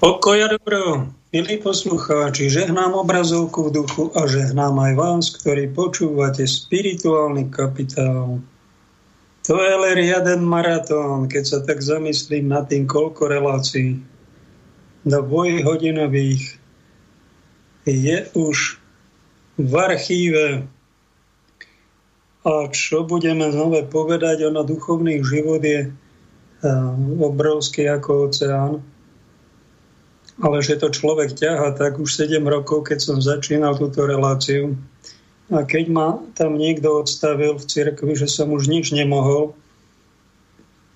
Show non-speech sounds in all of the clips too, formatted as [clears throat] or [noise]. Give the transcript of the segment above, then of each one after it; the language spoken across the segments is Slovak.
Pokoj a dobro, milí poslucháči, žehnám obrazovku v duchu a žehnám aj vás, ktorí počúvate spirituálny kapitál. To je len jeden maratón, keď sa tak zamyslím nad tým, koľko relácií dvojhodinových je už v archíve a čo budeme znova povedať, ono duchovný život je eh, obrovský ako oceán ale že to človek ťaha, tak už 7 rokov, keď som začínal túto reláciu. A keď ma tam niekto odstavil v cirkvi, že som už nič nemohol,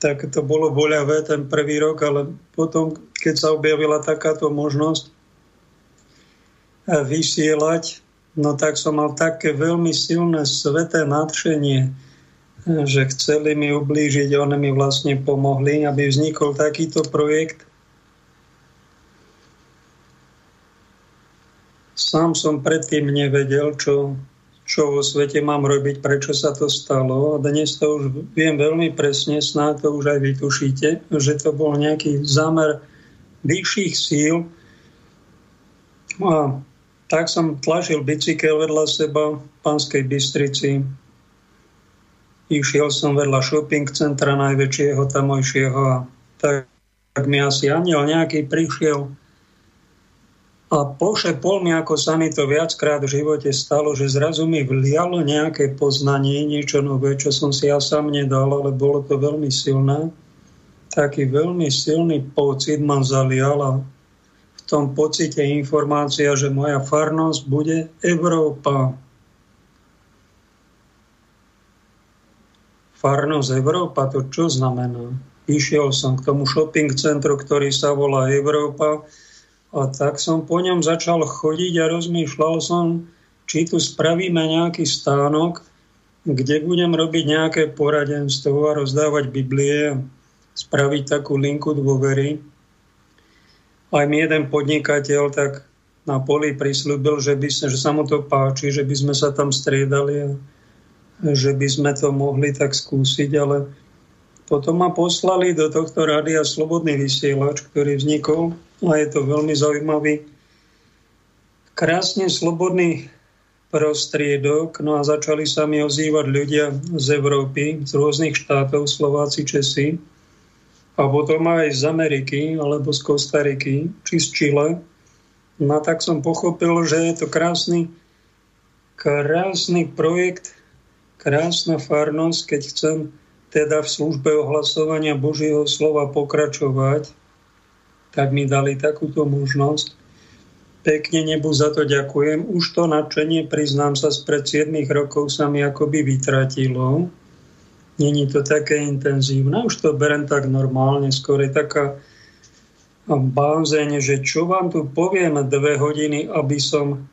tak to bolo boľavé ten prvý rok, ale potom, keď sa objavila takáto možnosť vysielať, no tak som mal také veľmi silné sveté nadšenie, že chceli mi ublížiť, oni mi vlastne pomohli, aby vznikol takýto projekt – Sám som predtým nevedel, čo, čo vo svete mám robiť, prečo sa to stalo. A dnes to už viem veľmi presne, snáď to už aj vytušíte, že to bol nejaký zámer vyšších síl. A tak som tlačil bicykel vedľa seba v Panskej Bystrici. Išiel som vedľa shopping centra najväčšieho tamojšieho a tak, tak mi asi aniel nejaký prišiel a pošepol mi, ako sa mi to viackrát v živote stalo, že zrazu mi vlialo nejaké poznanie, niečo nové, čo som si ja sám nedal, ale bolo to veľmi silné. Taký veľmi silný pocit ma zalial a v tom pocite informácia, že moja farnosť bude Európa. Farnosť Európa, to čo znamená? Išiel som k tomu shopping centru, ktorý sa volá Európa, a tak som po ňom začal chodiť a rozmýšľal som, či tu spravíme nejaký stánok, kde budem robiť nejaké poradenstvo a rozdávať Biblie, spraviť takú linku dôvery. Aj mi jeden podnikateľ tak na poli prislúbil, že, by že sa mu to páči, že by sme sa tam striedali a že by sme to mohli tak skúsiť, ale potom ma poslali do tohto rádia Slobodný vysielač, ktorý vznikol a je to veľmi zaujímavý, krásne slobodný prostriedok. No a začali sa mi ozývať ľudia z Európy, z rôznych štátov, Slováci, Česi a potom aj z Ameriky alebo z Kostariky, či z Čile. No tak som pochopil, že je to krásny, krásny projekt, krásna farnosť, keď chcem teda v službe ohlasovania Božieho slova pokračovať, tak mi dali takúto možnosť. Pekne nebu za to ďakujem. Už to nadšenie, priznám sa, spred 7 rokov sa mi akoby vytratilo. Není to také intenzívne. Už to berem tak normálne, skôr je taká bázeň, že čo vám tu poviem dve hodiny, aby som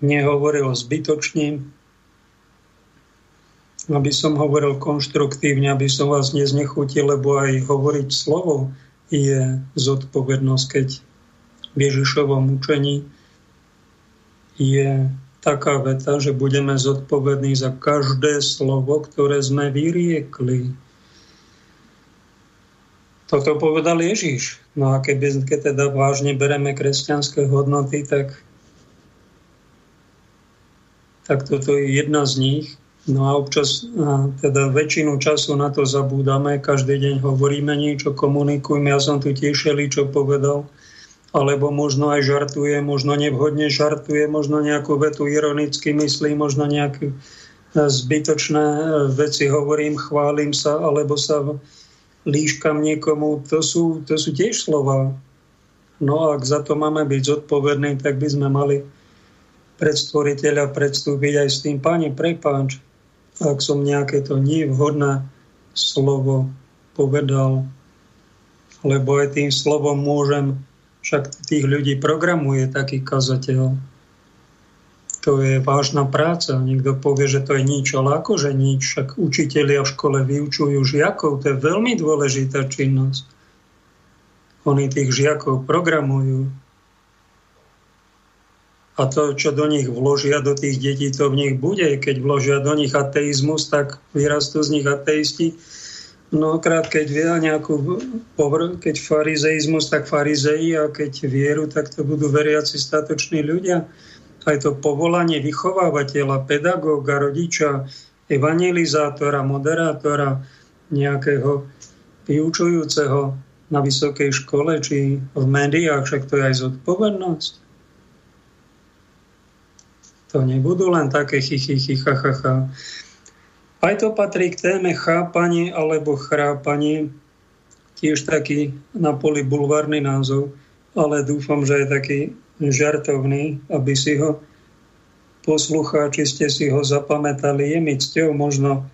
nehovoril zbytočne, aby som hovoril konštruktívne, aby som vás neznechutil, lebo aj hovoriť slovo je zodpovednosť, keď v Ježišovom učení je taká veta, že budeme zodpovední za každé slovo, ktoré sme vyriekli. Toto povedal Ježiš. No a keby, keď teda vážne bereme kresťanské hodnoty, tak, tak toto je jedna z nich. No a občas, teda väčšinu času na to zabúdame, každý deň hovoríme niečo, komunikujeme, ja som tu tiež čo povedal, alebo možno aj žartuje, možno nevhodne žartuje, možno nejakú vetu ironicky myslí, možno nejaké e, zbytočné e, veci hovorím, chválim sa, alebo sa líškam niekomu, to sú, to sú tiež slova. No a ak za to máme byť zodpovední, tak by sme mali pred stvoriteľa predstúpiť aj s tým, páne, prepáč, ak som nejaké to nevhodné slovo povedal, lebo aj tým slovom môžem, však tých ľudí programuje taký kazateľ. To je vážna práca. Niekto povie, že to je nič, ale akože nič. Však učitelia v škole vyučujú žiakov. To je veľmi dôležitá činnosť. Oni tých žiakov programujú a to, čo do nich vložia, do tých detí, to v nich bude. Keď vložia do nich ateizmus, tak vyrastú z nich ateisti. Mnohokrát, keď vie nejakú povr, keď farizeizmus, tak farizei a keď vieru, tak to budú veriaci statoční ľudia. Aj to povolanie vychovávateľa, pedagóga, rodiča, evangelizátora, moderátora, nejakého vyučujúceho na vysokej škole či v médiách, však to je aj zodpovednosť. To nebudú len také chichy, ha, ha. Aj to patrí k téme chápanie alebo chrápanie, tiež taký na poli bulvárny názov, ale dúfam, že je taký žartovný, aby si ho poslucháči ste si ho zapamätali. Je mi cťou možno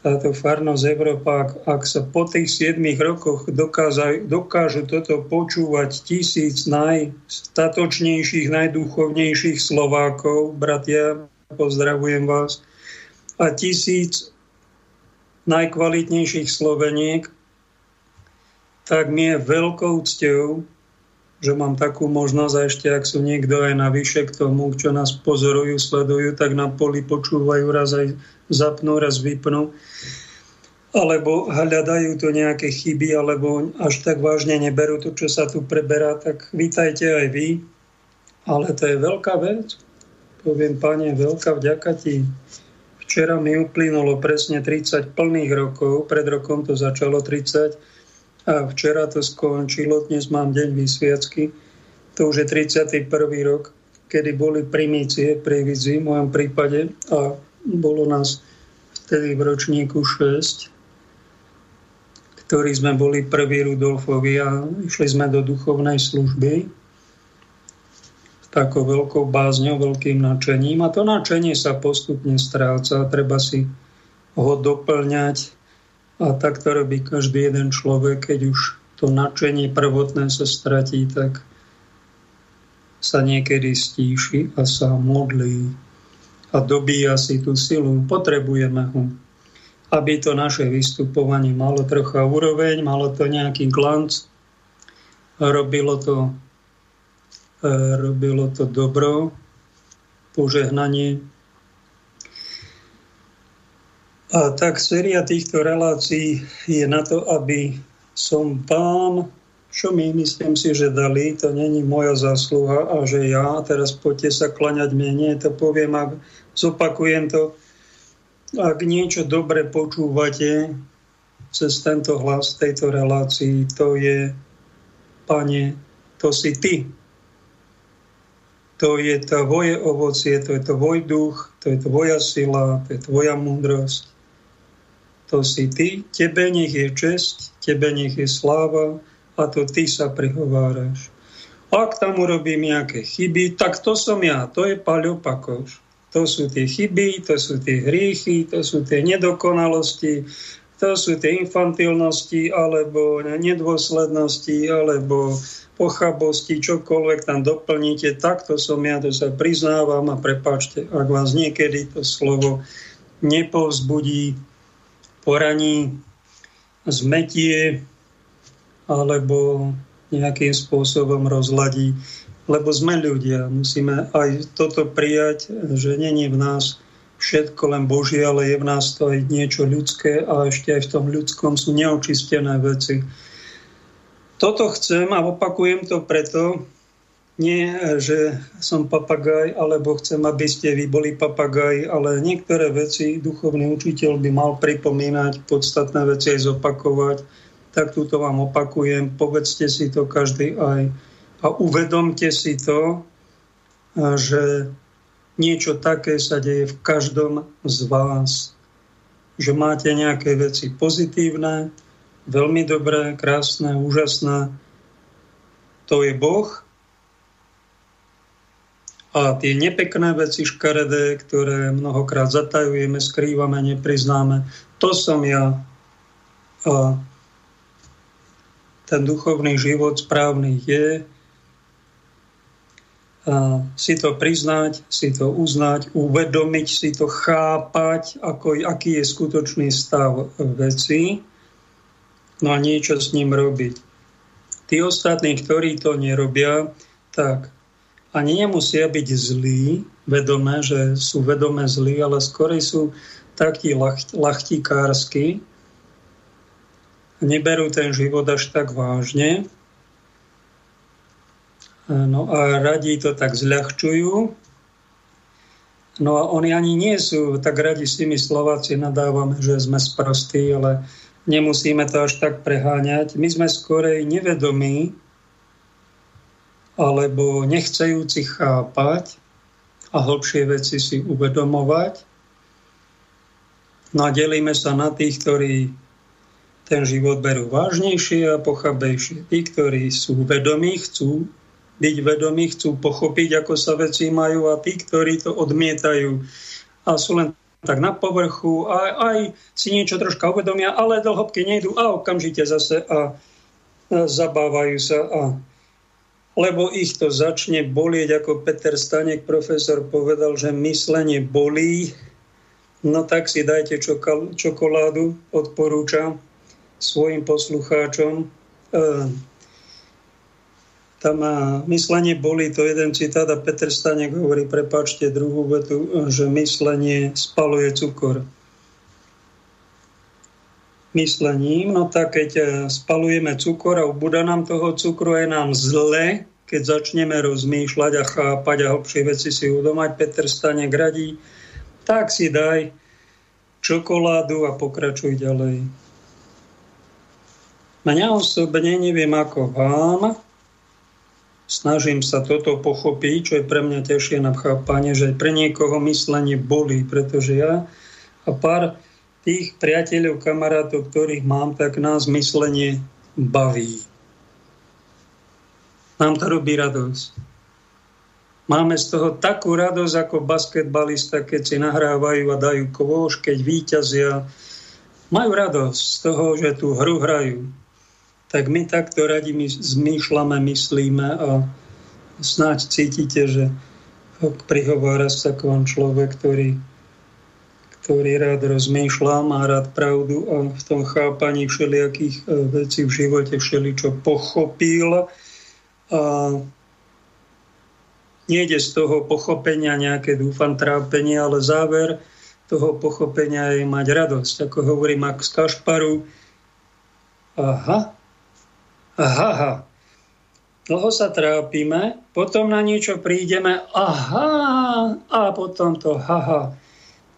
táto farnosť Európa, ak, sa po tých 7 rokoch dokážu, dokážu toto počúvať tisíc najstatočnejších, najduchovnejších Slovákov, bratia, pozdravujem vás, a tisíc najkvalitnejších Sloveniek, tak mi je veľkou cťou, že mám takú možnosť a ešte ak sú niekto aj navyše k tomu, čo nás pozorujú, sledujú, tak na poli počúvajú, raz aj zapnú, raz vypnú alebo hľadajú to nejaké chyby, alebo až tak vážne neberú to, čo sa tu preberá, tak vítajte aj vy. Ale to je veľká vec. Poviem, pane, veľká vďaka ti Včera mi uplynulo presne 30 plných rokov, pred rokom to začalo 30 a včera to skončilo, dnes mám deň vysviacky, to už je 31. rok, kedy boli primície pri v mojom prípade a bolo nás vtedy v ročníku 6, ktorí sme boli prví Rudolfovi a išli sme do duchovnej služby takou veľkou bázňou, veľkým nadšením. A to nadšenie sa postupne stráca, treba si ho doplňať. A tak to robí každý jeden človek, keď už to nadšenie prvotné sa stratí, tak sa niekedy stíši a sa modlí a dobíja si tú silu. Potrebujeme ho, aby to naše vystupovanie malo trocha úroveň, malo to nejaký glanc, robilo to robilo to dobro, požehnanie. A tak séria týchto relácií je na to, aby som pán, čo my myslím si, že dali, to není moja zásluha a že ja teraz poďte sa klaňať mne, to poviem a zopakujem to. Ak niečo dobre počúvate cez tento hlas tejto relácii, to je, pane, to si ty, to je tvoje ovocie, to je tvoj duch, to je tvoja sila, to je tvoja múdrosť. To si ty, tebe nech je čest, tebe nech je sláva a to ty sa prihováraš. Ak tam urobím nejaké chyby, tak to som ja, to je Paľo Pakoš. To sú tie chyby, to sú tie hriechy, to sú tie nedokonalosti, to sú tie infantilnosti alebo nedôslednosti alebo pochabosti, čokoľvek tam doplníte, takto som ja, to sa priznávam a prepáčte, ak vás niekedy to slovo nepovzbudí, poraní, zmetie alebo nejakým spôsobom rozladí, lebo sme ľudia, musíme aj toto prijať, že není v nás všetko len Božie, ale je v nás to aj niečo ľudské a ešte aj v tom ľudskom sú neočistené veci. Toto chcem a opakujem to preto, nie, že som papagaj, alebo chcem, aby ste vy boli papagaj, ale niektoré veci duchovný učiteľ by mal pripomínať, podstatné veci aj zopakovať. Tak túto vám opakujem, povedzte si to každý aj a uvedomte si to, že niečo také sa deje v každom z vás. Že máte nejaké veci pozitívne, veľmi dobré, krásne, úžasné. To je Boh. A tie nepekné veci škaredé, ktoré mnohokrát zatajujeme, skrývame, nepriznáme, to som ja. A ten duchovný život správny je a si to priznať, si to uznať, uvedomiť si to, chápať, ako, aký je skutočný stav veci no a niečo s ním robiť. Tí ostatní, ktorí to nerobia, tak ani nemusia byť zlí, vedomé, že sú vedomé zlí, ale skorej sú takí lach, lachtikársky, neberú ten život až tak vážne. No a radí to tak zľahčujú. No a oni ani nie sú tak radi s tými Slováci nadávame, že sme sprostí, ale nemusíme to až tak preháňať. My sme skorej nevedomí alebo nechcejúci chápať a hlbšie veci si uvedomovať. No a delíme sa na tých, ktorí ten život berú vážnejšie a pochabejšie. Tí, ktorí sú vedomí, chcú byť vedomí, chcú pochopiť, ako sa veci majú a tí, ktorí to odmietajú a sú len tak na povrchu a aj si niečo troška uvedomia, ale do hĺbky nejdu a okamžite zase a, zabávajú sa a lebo ich to začne bolieť, ako Peter Stanek, profesor, povedal, že myslenie bolí, no tak si dajte čokoládu, odporúčam svojim poslucháčom. E, tam má myslenie boli, to jeden citát a Peter Stanek hovorí, prepáčte druhú vetu, že myslenie spaluje cukor. Myslením, no tak keď e, spalujeme cukor a ubúda nám toho cukru, je nám zle, keď začneme rozmýšľať a chápať a hlbšie veci si udomať, Peter Stanek radí, tak si daj čokoládu a pokračuj ďalej. Mňa osobne neviem ako vám, snažím sa toto pochopiť, čo je pre mňa ťažšie na chápanie, že pre niekoho myslenie bolí, pretože ja a pár tých priateľov, kamarátov, ktorých mám, tak nás myslenie baví. Nám to robí radosť. Máme z toho takú radosť ako basketbalista, keď si nahrávajú a dajú kôž, keď víťazia. Majú radosť z toho, že tú hru hrajú tak my takto radi my zmýšľame, myslíme a snáď cítite, že prihovára sa k vám človek, ktorý, ktorý rád rozmýšľa, má rád pravdu a v tom chápaní všelijakých e, vecí v živote všeličo pochopil a nejde z toho pochopenia nejaké, dúfam, trápenie, ale záver toho pochopenia je mať radosť. Ako hovorí Max Kašparu, aha, aha, dlho sa trápime, potom na niečo prídeme, aha, a potom to haha.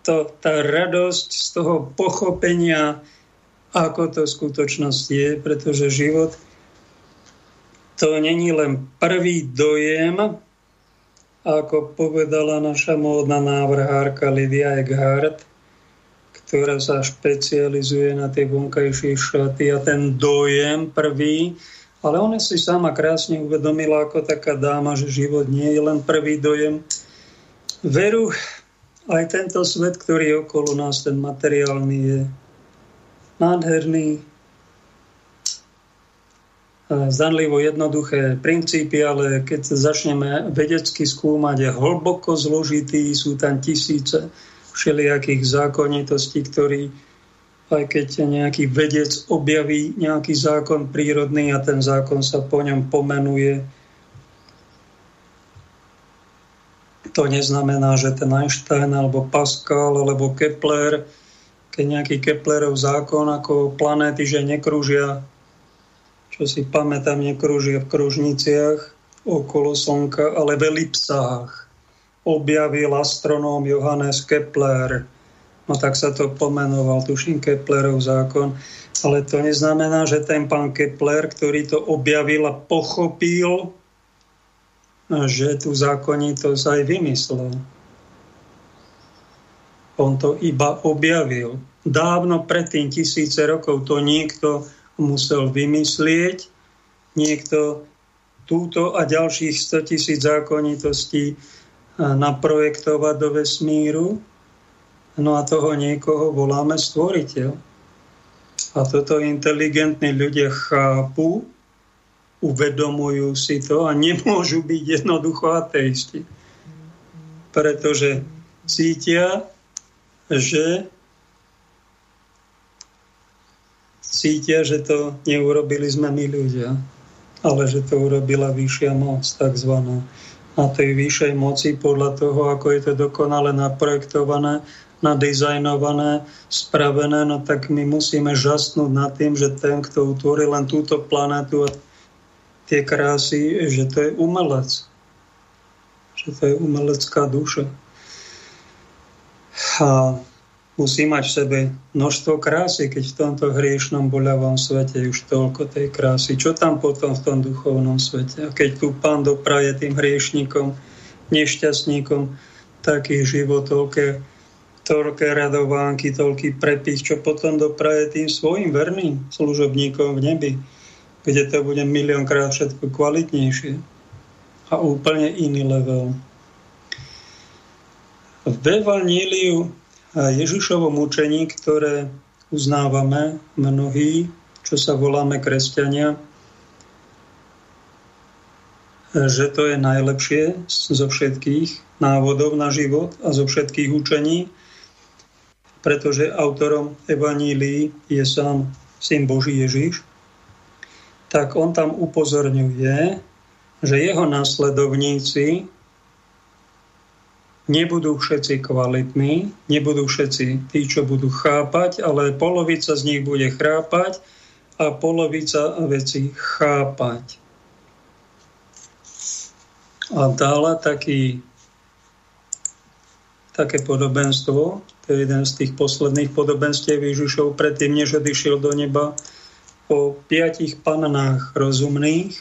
To, tá radosť z toho pochopenia, ako to v je, pretože život to není len prvý dojem, ako povedala naša módna návrhárka Lidia Eckhardt, ktorá sa špecializuje na tie vonkajšie šaty a ten dojem prvý, ale ona si sama krásne uvedomila ako taká dáma, že život nie je len prvý dojem. Veru, aj tento svet, ktorý je okolo nás, ten materiálny, je nádherný, zdanlivo jednoduché princípy, ale keď začneme vedecky skúmať, je hlboko zložitý, sú tam tisíce všelijakých zákonitostí, ktorí aj keď nejaký vedec objaví nejaký zákon prírodný a ten zákon sa po ňom pomenuje, to neznamená, že ten Einstein alebo Pascal alebo Kepler, keď nejaký Keplerov zákon ako planéty, že nekrúžia, čo si pamätám, nekrúžia v kružniciach okolo Slnka, ale v elipsách objavil astronóm Johannes Kepler No tak sa to pomenoval, tuším, Keplerov zákon. Ale to neznamená, že ten pán Kepler, ktorý to objavil a pochopil, že tú zákonitosť aj vymyslel. On to iba objavil. Dávno predtým, tisíce rokov, to niekto musel vymyslieť, niekto túto a ďalších 100 tisíc zákonitostí naprojektovať do vesmíru No a toho niekoho voláme stvoriteľ. A toto inteligentní ľudia chápu, uvedomujú si to a nemôžu byť jednoducho ateisti. Pretože cítia, že cítia, že to neurobili sme my ľudia, ale že to urobila vyššia moc, takzvaná. A tej vyššej moci podľa toho, ako je to dokonale naprojektované, nadizajnované, spravené, no tak my musíme žasnúť nad tým, že ten, kto utvoril len túto planetu a tie krásy, že to je umelec. Že to je umelecká duša. A musí mať v sebe množstvo krásy, keď v tomto hriešnom boľavom svete už toľko tej krásy. Čo tam potom v tom duchovnom svete? A keď tu pán dopraje tým hriešnikom, nešťastníkom, taký život, toľké toľké radovánky, toľký prepich, čo potom dopraje tým svojim verným služobníkom v nebi, kde to bude miliónkrát všetko kvalitnejšie a úplne iný level. V Evaníliu Ježišovom učení, ktoré uznávame mnohí, čo sa voláme kresťania, že to je najlepšie zo všetkých návodov na život a zo všetkých učení, pretože autorom Evanílií je sám syn Boží Ježiš, tak on tam upozorňuje, že jeho následovníci nebudú všetci kvalitní, nebudú všetci tí, čo budú chápať, ale polovica z nich bude chrápať a polovica veci chápať. A dále taký, také podobenstvo, to je jeden z tých posledných podobenstiev Ježišov predtým, než odišiel do neba, o piatich panách rozumných,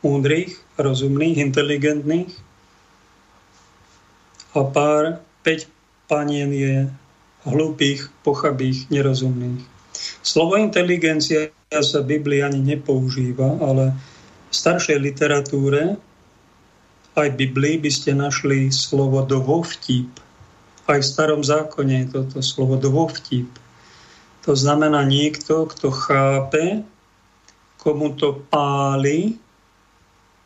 múdrych, rozumných, inteligentných a pár, päť panien je hlúpých, pochabých, nerozumných. Slovo inteligencia sa v Biblii ani nepoužíva, ale v staršej literatúre aj v Biblii by ste našli slovo dovovtip. Aj v starom zákone je toto slovo dovovtip. To znamená niekto, kto chápe, komu to páli,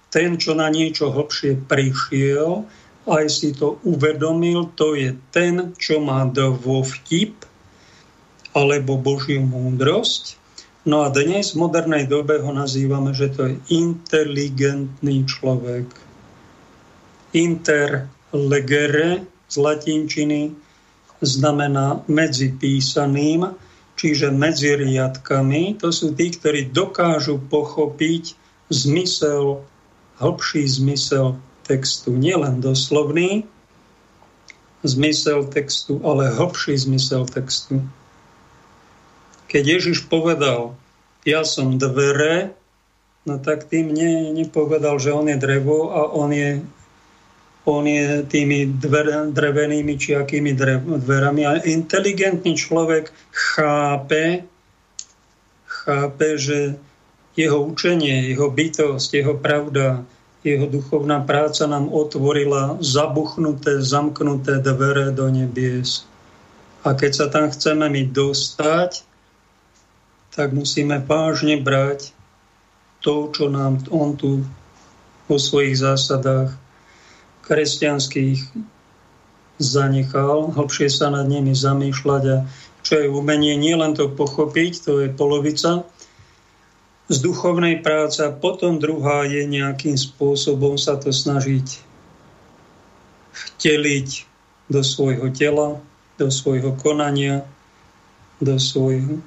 ten, čo na niečo hlbšie prišiel, aj si to uvedomil, to je ten, čo má dovovtip, alebo Božiu múdrosť. No a dnes v modernej dobe ho nazývame, že to je inteligentný človek. Interlegere z latinčiny znamená medzi písaným, čiže medzi riadkami. To sú tí, ktorí dokážu pochopiť zmysel, hĺbší zmysel textu. Nielen doslovný zmysel textu, ale hĺbší zmysel textu. Keď Ježiš povedal, ja som dvere, no tak tým ne, nepovedal, že on je drevo a on je on je tými dver, drevenými či akými dverami. A inteligentný človek chápe, chápe, že jeho učenie, jeho bytosť, jeho pravda, jeho duchovná práca nám otvorila zabuchnuté, zamknuté dvere do nebies. A keď sa tam chceme my dostať, tak musíme vážne brať to, čo nám on tu vo svojich zásadách kresťanských zanechal, hlbšie sa nad nimi zamýšľať a čo je umenie, nie len to pochopiť, to je polovica z duchovnej práce a potom druhá je nejakým spôsobom sa to snažiť vteliť do svojho tela, do svojho konania, do svojho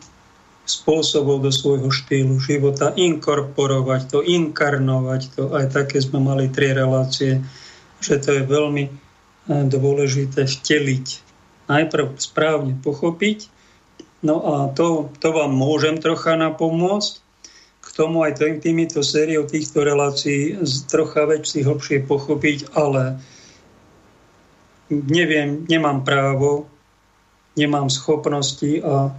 spôsobov, do svojho štýlu života, inkorporovať to, inkarnovať to. Aj také sme mali tri relácie že to je veľmi eh, dôležité vteliť. Najprv správne pochopiť, no a to, to vám môžem trocha napomôcť, k tomu aj týmito sériou týchto relácií trocha väčší hlbšie pochopiť, ale neviem, nemám právo, nemám schopnosti a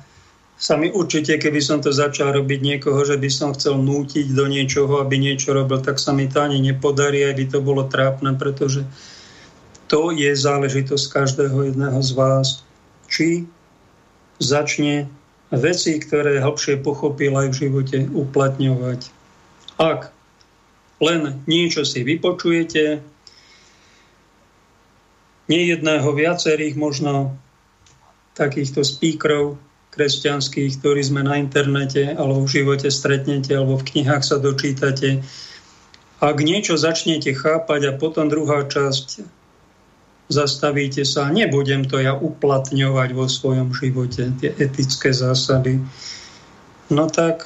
sa mi určite, keby som to začal robiť niekoho, že by som chcel nútiť do niečoho, aby niečo robil, tak sa mi to ani nepodarí, aj by to bolo trápne, pretože to je záležitosť každého jedného z vás, či začne veci, ktoré hlbšie pochopil aj v živote, uplatňovať. Ak len niečo si vypočujete, nejedného viacerých možno takýchto speakerov, kresťanských, ktorí sme na internete alebo v živote stretnete alebo v knihách sa dočítate. Ak niečo začnete chápať a potom druhá časť zastavíte sa, nebudem to ja uplatňovať vo svojom živote, tie etické zásady. No tak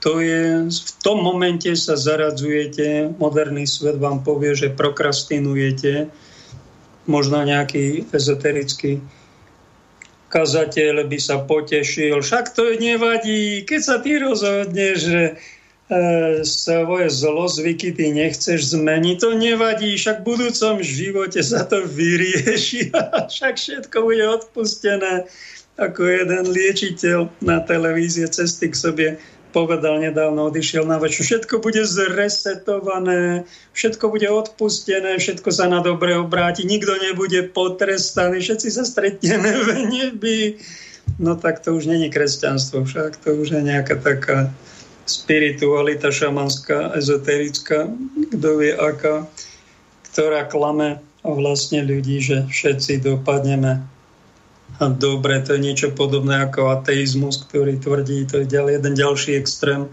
to je, v tom momente sa zaradzujete, moderný svet vám povie, že prokrastinujete, možno nejaký ezoterický kazateľ by sa potešil, však to nevadí, keď sa ty rozhodneš, že E, svoje zlozvyky ty nechceš zmeniť, to nevadí, však v budúcom živote sa to vyrieši, [laughs] však všetko bude odpustené. Ako jeden liečiteľ na televízie cesty k sobie povedal nedávno, odišiel na večer, všetko bude zresetované, všetko bude odpustené, všetko sa na dobre obráti, nikto nebude potrestaný, všetci sa stretneme v nebi. No tak to už není kresťanstvo, však to už je nejaká taká spiritualita šamanská, ezoterická, kto vie aká, ktorá klame vlastne ľudí, že všetci dopadneme dobre, to je niečo podobné ako ateizmus, ktorý tvrdí, to je ďalej, jeden ďalší extrém,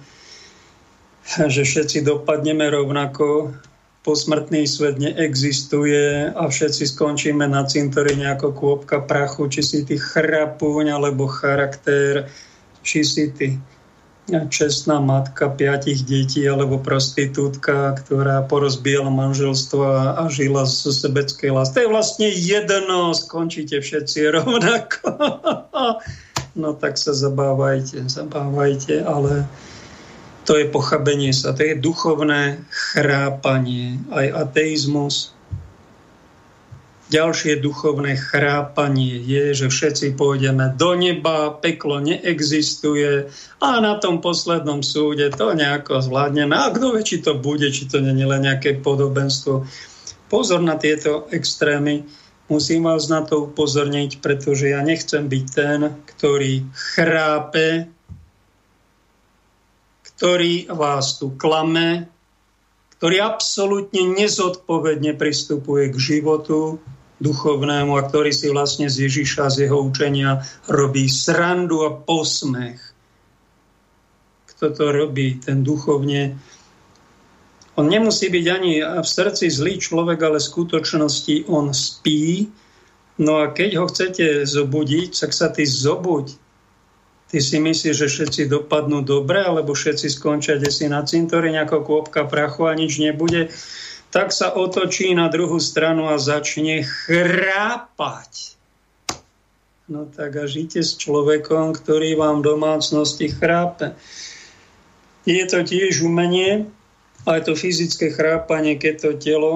že všetci dopadneme rovnako, posmrtný svet neexistuje a všetci skončíme na cintoríne ako kôpka prachu, či si ty chrapúň alebo charakter, či si ty čestná matka piatich detí alebo prostitútka, ktorá porozbíjala manželstvo a žila z sebeckej lásky. To je vlastne jedno, skončíte všetci rovnako. [laughs] no tak sa zabávajte, zabávajte, ale to je pochabenie sa, to je duchovné chrápanie, aj ateizmus, Ďalšie duchovné chrápanie je, že všetci pôjdeme do neba, peklo neexistuje a na tom poslednom súde to nejako zvládneme. A kto vie, či to bude, či to nie je len nejaké podobenstvo. Pozor na tieto extrémy. Musím vás na to upozorniť, pretože ja nechcem byť ten, ktorý chrápe, ktorý vás tu klame, ktorý absolútne nezodpovedne pristupuje k životu, duchovnému a ktorý si vlastne z Ježiša, z jeho učenia robí srandu a posmech. Kto to robí, ten duchovne on nemusí byť ani v srdci zlý človek, ale v skutočnosti on spí. No a keď ho chcete zobudiť, tak sa ty zobuď. Ty si myslíš, že všetci dopadnú dobre, alebo všetci skončia si na cintori, ako kôpka prachu a nič nebude tak sa otočí na druhú stranu a začne chrápať. No tak a žite s človekom, ktorý vám v domácnosti chrápe. Je to tiež umenie, aj to fyzické chrápanie, keď to telo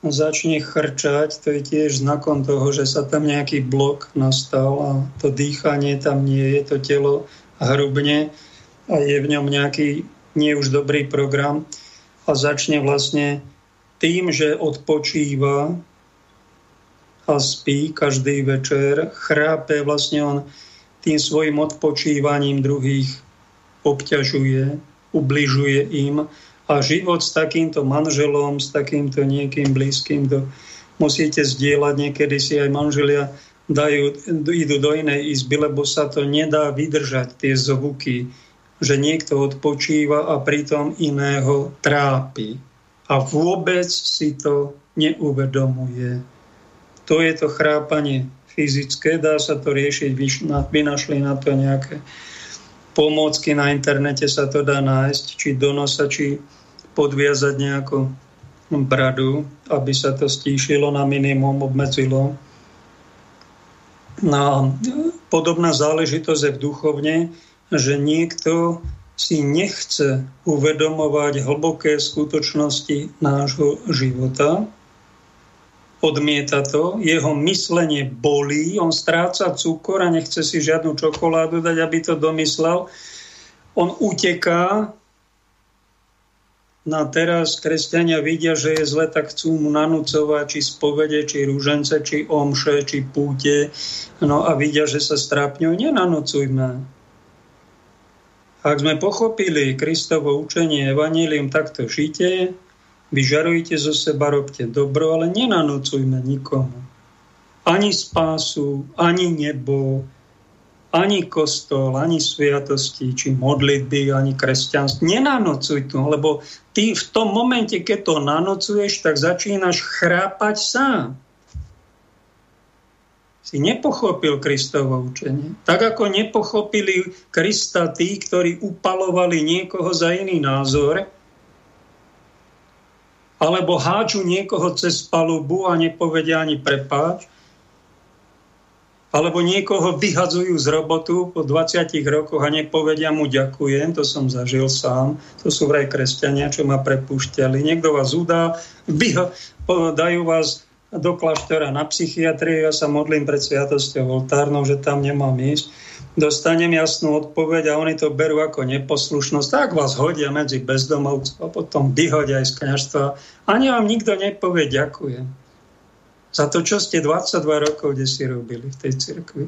začne chrčať, to je tiež znakom toho, že sa tam nejaký blok nastal a to dýchanie tam nie je, to telo hrubne a je v ňom nejaký nie už dobrý program a začne vlastne tým, že odpočíva a spí každý večer, chrápe, vlastne on tým svojim odpočívaním druhých obťažuje, ubližuje im. A život s takýmto manželom, s takýmto niekým blízkym, to musíte zdieľať, niekedy si aj manželia dajú, idú do inej izby, lebo sa to nedá vydržať, tie zvuky, že niekto odpočíva a pritom iného trápi. A vôbec si to neuvedomuje. To je to chrápanie fyzické, dá sa to riešiť, vynašli na to nejaké pomôcky na internete sa to dá nájsť, či do či podviazať nejakú bradu, aby sa to stíšilo na minimum, obmedzilo. No, podobná záležitosť je v duchovne, že niekto si nechce uvedomovať hlboké skutočnosti nášho života, odmieta to, jeho myslenie bolí, on stráca cukor a nechce si žiadnu čokoládu dať, aby to domyslel. On uteká, No teraz kresťania vidia, že je zle, tak chcú mu nanúcovať či spovede, či rúžence, či omše, či púte. No a vidia, že sa strápňujú. Nenanúcujme. Ak sme pochopili Kristovo učenie Evangelium, takto žite, vyžarujte zo seba, robte dobro, ale nenanúcujme nikomu. Ani spásu, ani nebo, ani kostol, ani sviatosti, či modlitby, ani kresťanstvo. Nenanocuj to, lebo ty v tom momente, keď to nanocuješ, tak začínaš chrápať sám. Si nepochopil Kristovo učenie. Tak ako nepochopili Krista tí, ktorí upalovali niekoho za iný názor, alebo háču niekoho cez palubu a nepovedia ani prepáč, alebo niekoho vyhadzujú z robotu po 20 rokoch a nepovedia mu ďakujem, to som zažil sám, to sú vraj kresťania, čo ma prepúšťali. Niekto vás udá, vyho, dajú vás do kláštora na psychiatriu, ja sa modlím pred sviatosťou oltárnou, že tam nemám ísť. Dostanem jasnú odpoveď a oni to berú ako neposlušnosť. Tak vás hodia medzi bezdomovcov a potom vyhodia aj z kniažstva. Ani vám nikto nepovie ďakujem za to, čo ste 22 rokov kde si robili v tej cirkvi.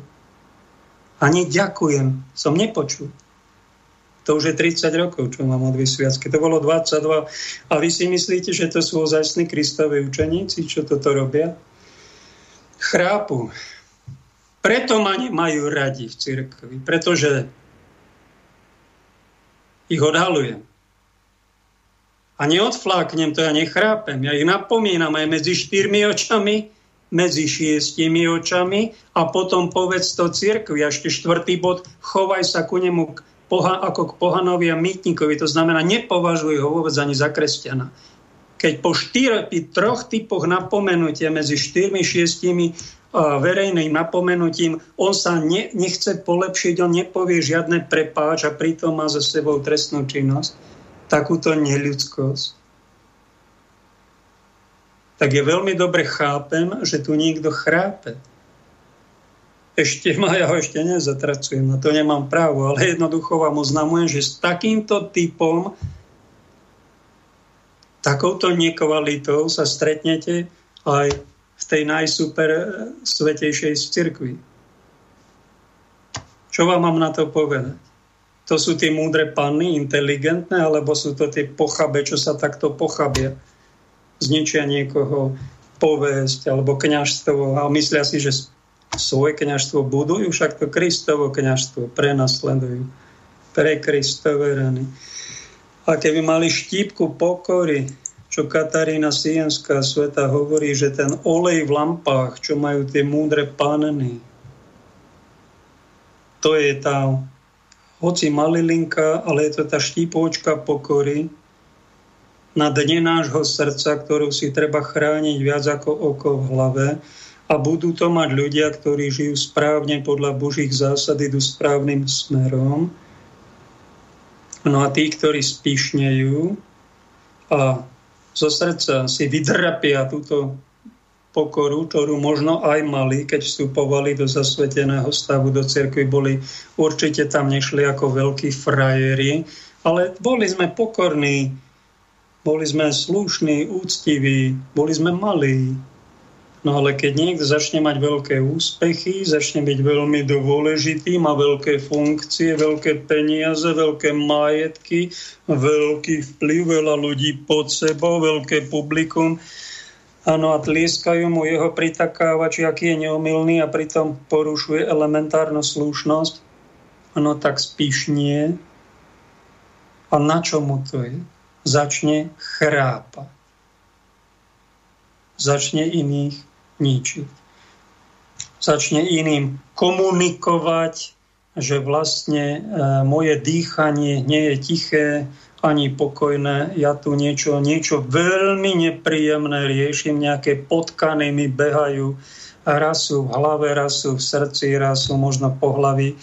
Ani ďakujem, som nepočul. To už je 30 rokov, čo mám od vysviacky. To bolo 22. A vy si myslíte, že to sú ozajstní Kristovi učeníci, čo toto robia? Chrápu. Preto ma nemajú radi v cirkvi, pretože ich odhalujem. A neodfláknem to, ja nechrápem. Ja ich napomínam aj medzi štyrmi očami, medzi šiestimi očami a potom povedz to cirkvi. A ešte štvrtý bod, chovaj sa ku nemu poha, ako k pohanovi a mýtnikovi. To znamená, nepovažuj ho vôbec ani za kresťana. Keď po štyr, troch typoch napomenutia medzi štyrmi, šiestimi verejným napomenutím, on sa ne, nechce polepšiť, on nepovie žiadne prepáč a pritom má za sebou trestnú činnosť takúto neľudskosť, tak je veľmi dobre chápem, že tu niekto chrápe. Ešte ma, ja ho ešte nezatracujem, na to nemám právo, ale jednoducho vám oznamujem, že s takýmto typom, takouto nekvalitou sa stretnete aj v tej najsuper svetejšej cirkvi. Čo vám mám na to povedať? to sú tie múdre panny, inteligentné, alebo sú to tie pochabe, čo sa takto pochabia. Zničia niekoho povesť alebo kňažstvo a myslia si, že svoje kňažstvo budujú, však to Kristovo kňažstvo prenasledujú pre Kristové rany. A keby mali štípku pokory, čo Katarína Sienská sveta hovorí, že ten olej v lampách, čo majú tie múdre panny, to je tá hoci malilinka, ale je to tá štípočka pokory na dne nášho srdca, ktorú si treba chrániť viac ako oko v hlave. A budú to mať ľudia, ktorí žijú správne podľa Božích zásad, idú správnym smerom. No a tí, ktorí spíšnejú a zo srdca si vydrapia túto pokoru, ktorú možno aj mali, keď vstupovali do zasveteného stavu do cirkvi, boli určite tam nešli ako veľkí frajeri, ale boli sme pokorní, boli sme slušní, úctiví, boli sme malí. No ale keď niekto začne mať veľké úspechy, začne byť veľmi dôležitý, má veľké funkcie, veľké peniaze, veľké majetky, veľký vplyv, veľa ľudí pod sebou, veľké publikum, Áno, a tlieskajú mu jeho pritakávači, aký je neomilný a pritom porušuje elementárnu slušnosť. Áno, tak spíš nie. A na čo mu to je? Začne chrápať. Začne iných ničiť. Začne iným komunikovať, že vlastne e, moje dýchanie nie je tiché, ani pokojné. Ja tu niečo, niečo veľmi nepríjemné riešim, nejaké potkany mi behajú, rasu v hlave, rasu v srdci, rasu možno po hlavi.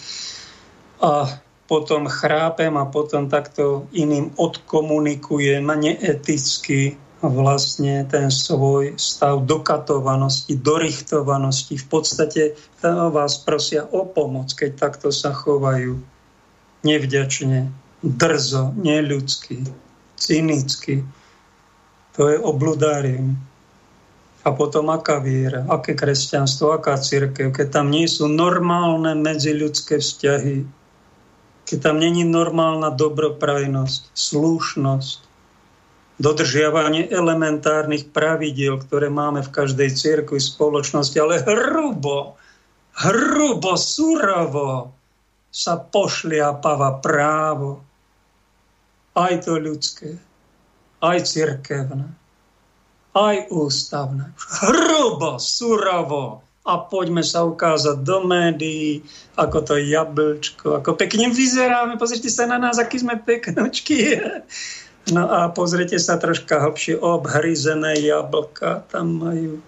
A potom chrápem a potom takto iným odkomunikujem neeticky vlastne ten svoj stav dokatovanosti, dorichtovanosti. V podstate vás prosia o pomoc, keď takto sa chovajú nevďačne, drzo, neľudský, cynický. To je obludárium. A potom aká viera, aké kresťanstvo, aká církev, keď tam nie sú normálne medziľudské vzťahy, keď tam není normálna dobroprajnosť, slušnosť, dodržiavanie elementárnych pravidiel, ktoré máme v každej cirkvi spoločnosti, ale hrubo, hrubo, surovo, sa pošliapava právo, aj to ľudské, aj cirkevné, aj ústavné. Hrubo, surovo. A poďme sa ukázať do médií, ako to jablčko, ako pekne vyzeráme. Pozrite sa na nás, aký sme peknočky. No a pozrite sa troška hlbšie, obhryzené jablka tam majú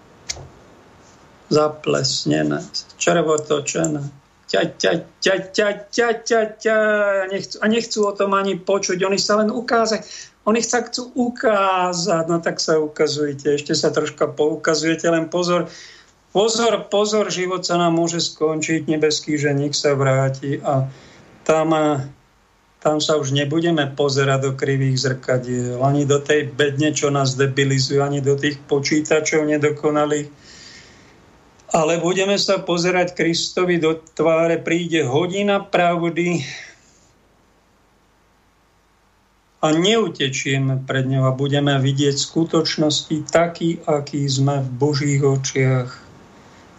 zaplesnené, červotočené. Ťa, ťa, ťa, ťa, ťa, ťa, ťa. Nechcú, a nechcú o tom ani počuť, oni sa len ukázať. Oni sa chcú ukázať, no tak sa ukazujte, ešte sa troška poukazujete, len pozor, pozor, pozor, život sa nám môže skončiť, nebeský ženík sa vráti a tam tam sa už nebudeme pozerať do krivých zrkadiel, ani do tej bedne, čo nás debilizujú, ani do tých počítačov nedokonalých. Ale budeme sa pozerať Kristovi do tváre, príde hodina pravdy a neutečieme pred ňou a budeme vidieť skutočnosti taký, aký sme v Božích očiach.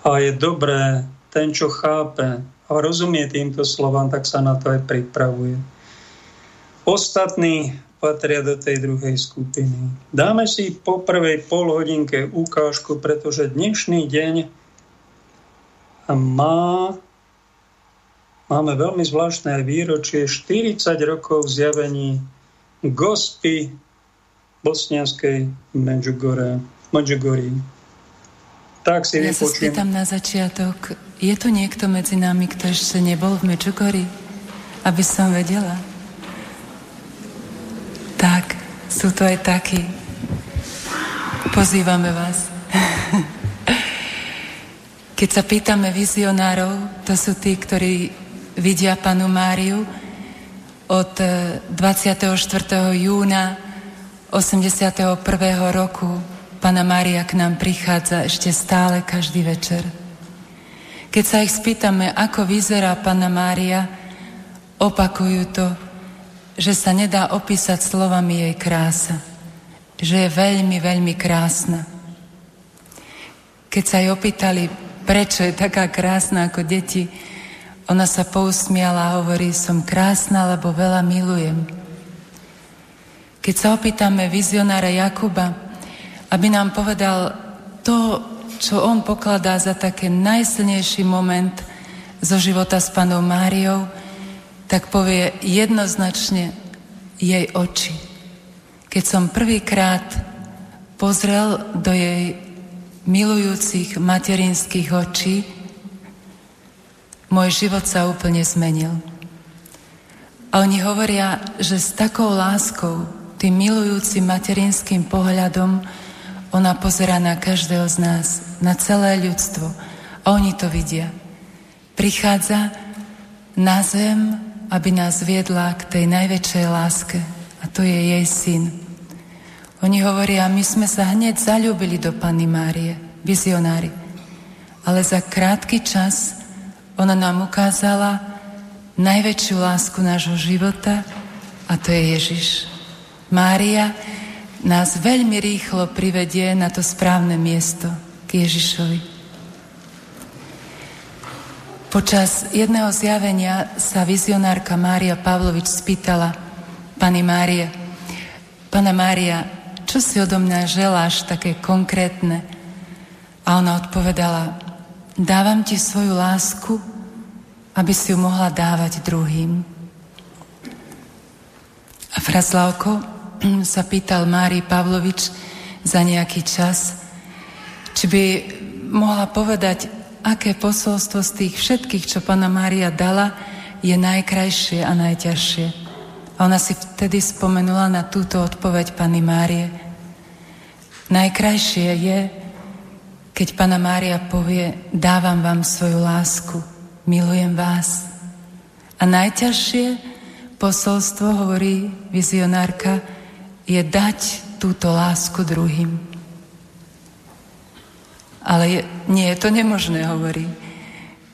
A je dobré, ten, čo chápe a rozumie týmto slovám, tak sa na to aj pripravuje. Ostatní patria do tej druhej skupiny. Dáme si po prvej pol hodinke ukážku, pretože dnešný deň má, máme veľmi zvláštne výročie 40 rokov zjavení gospy bosnianskej Medjugorje. Medjugorje. Tak si ja sa spýtam na začiatok, je tu niekto medzi nami, kto ešte nebol v Medjugorji? Aby som vedela. Tak, sú to aj takí. Pozývame vás. [laughs] Keď sa pýtame vizionárov, to sú tí, ktorí vidia panu Máriu od 24. E, júna 81. roku Pana Mária k nám prichádza ešte stále každý večer. Keď sa ich spýtame, ako vyzerá Pana Mária, opakujú to že sa nedá opísať slovami jej krása. Že je veľmi, veľmi krásna. Keď sa jej opýtali, prečo je taká krásna ako deti, ona sa pousmiala a hovorí, som krásna, lebo veľa milujem. Keď sa opýtame vizionára Jakuba, aby nám povedal to, čo on pokladá za také najsilnejší moment zo života s panou Máriou, tak povie jednoznačne jej oči. Keď som prvýkrát pozrel do jej milujúcich materinských očí, môj život sa úplne zmenil. A oni hovoria, že s takou láskou, tým milujúcim materinským pohľadom, ona pozera na každého z nás, na celé ľudstvo. A oni to vidia. Prichádza na zem aby nás viedla k tej najväčšej láske a to je jej syn. Oni hovoria, my sme sa hneď zalúbili do Panny Márie, vizionári. Ale za krátky čas ona nám ukázala najväčšiu lásku nášho života a to je Ježiš. Mária nás veľmi rýchlo privedie na to správne miesto k Ježišovi. Počas jedného zjavenia sa vizionárka Mária Pavlovič spýtala Pani Mária, Pana Mária, čo si odo mňa želáš také konkrétne? A ona odpovedala, dávam ti svoju lásku, aby si ju mohla dávať druhým. A Fraslavko [clears throat] sa pýtal Mári Pavlovič za nejaký čas, či by mohla povedať aké posolstvo z tých všetkých, čo Pana Mária dala, je najkrajšie a najťažšie. A ona si vtedy spomenula na túto odpoveď Pany Márie. Najkrajšie je, keď Pana Mária povie, dávam vám svoju lásku, milujem vás. A najťažšie posolstvo, hovorí vizionárka, je dať túto lásku druhým. Ale je, nie je to nemožné, hovorí.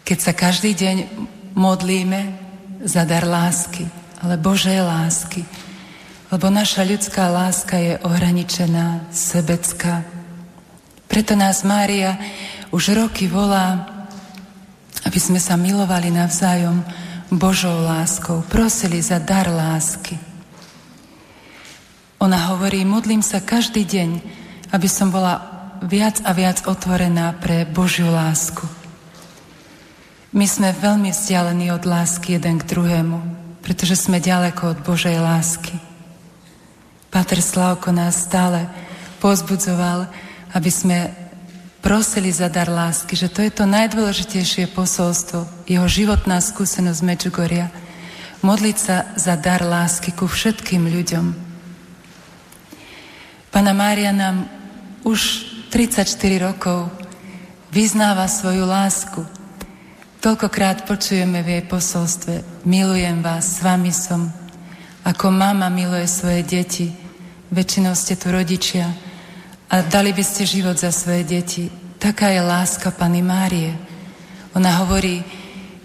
Keď sa každý deň modlíme za dar lásky, ale Božej lásky. Lebo naša ľudská láska je ohraničená, sebecká. Preto nás Mária už roky volá, aby sme sa milovali navzájom Božou láskou, prosili za dar lásky. Ona hovorí, modlím sa každý deň, aby som bola viac a viac otvorená pre Božiu lásku. My sme veľmi vzdialení od lásky jeden k druhému, pretože sme ďaleko od Božej lásky. Pater Slavko nás stále pozbudzoval, aby sme prosili za dar lásky, že to je to najdôležitejšie posolstvo, jeho životná skúsenosť Medžugoria. Modliť sa za dar lásky ku všetkým ľuďom. Pana Mária nám už 34 rokov vyznáva svoju lásku. Toľkokrát počujeme v jej posolstve Milujem vás, s vami som. Ako mama miluje svoje deti. Väčšinou ste tu rodičia a dali by ste život za svoje deti. Taká je láska Pany Márie. Ona hovorí,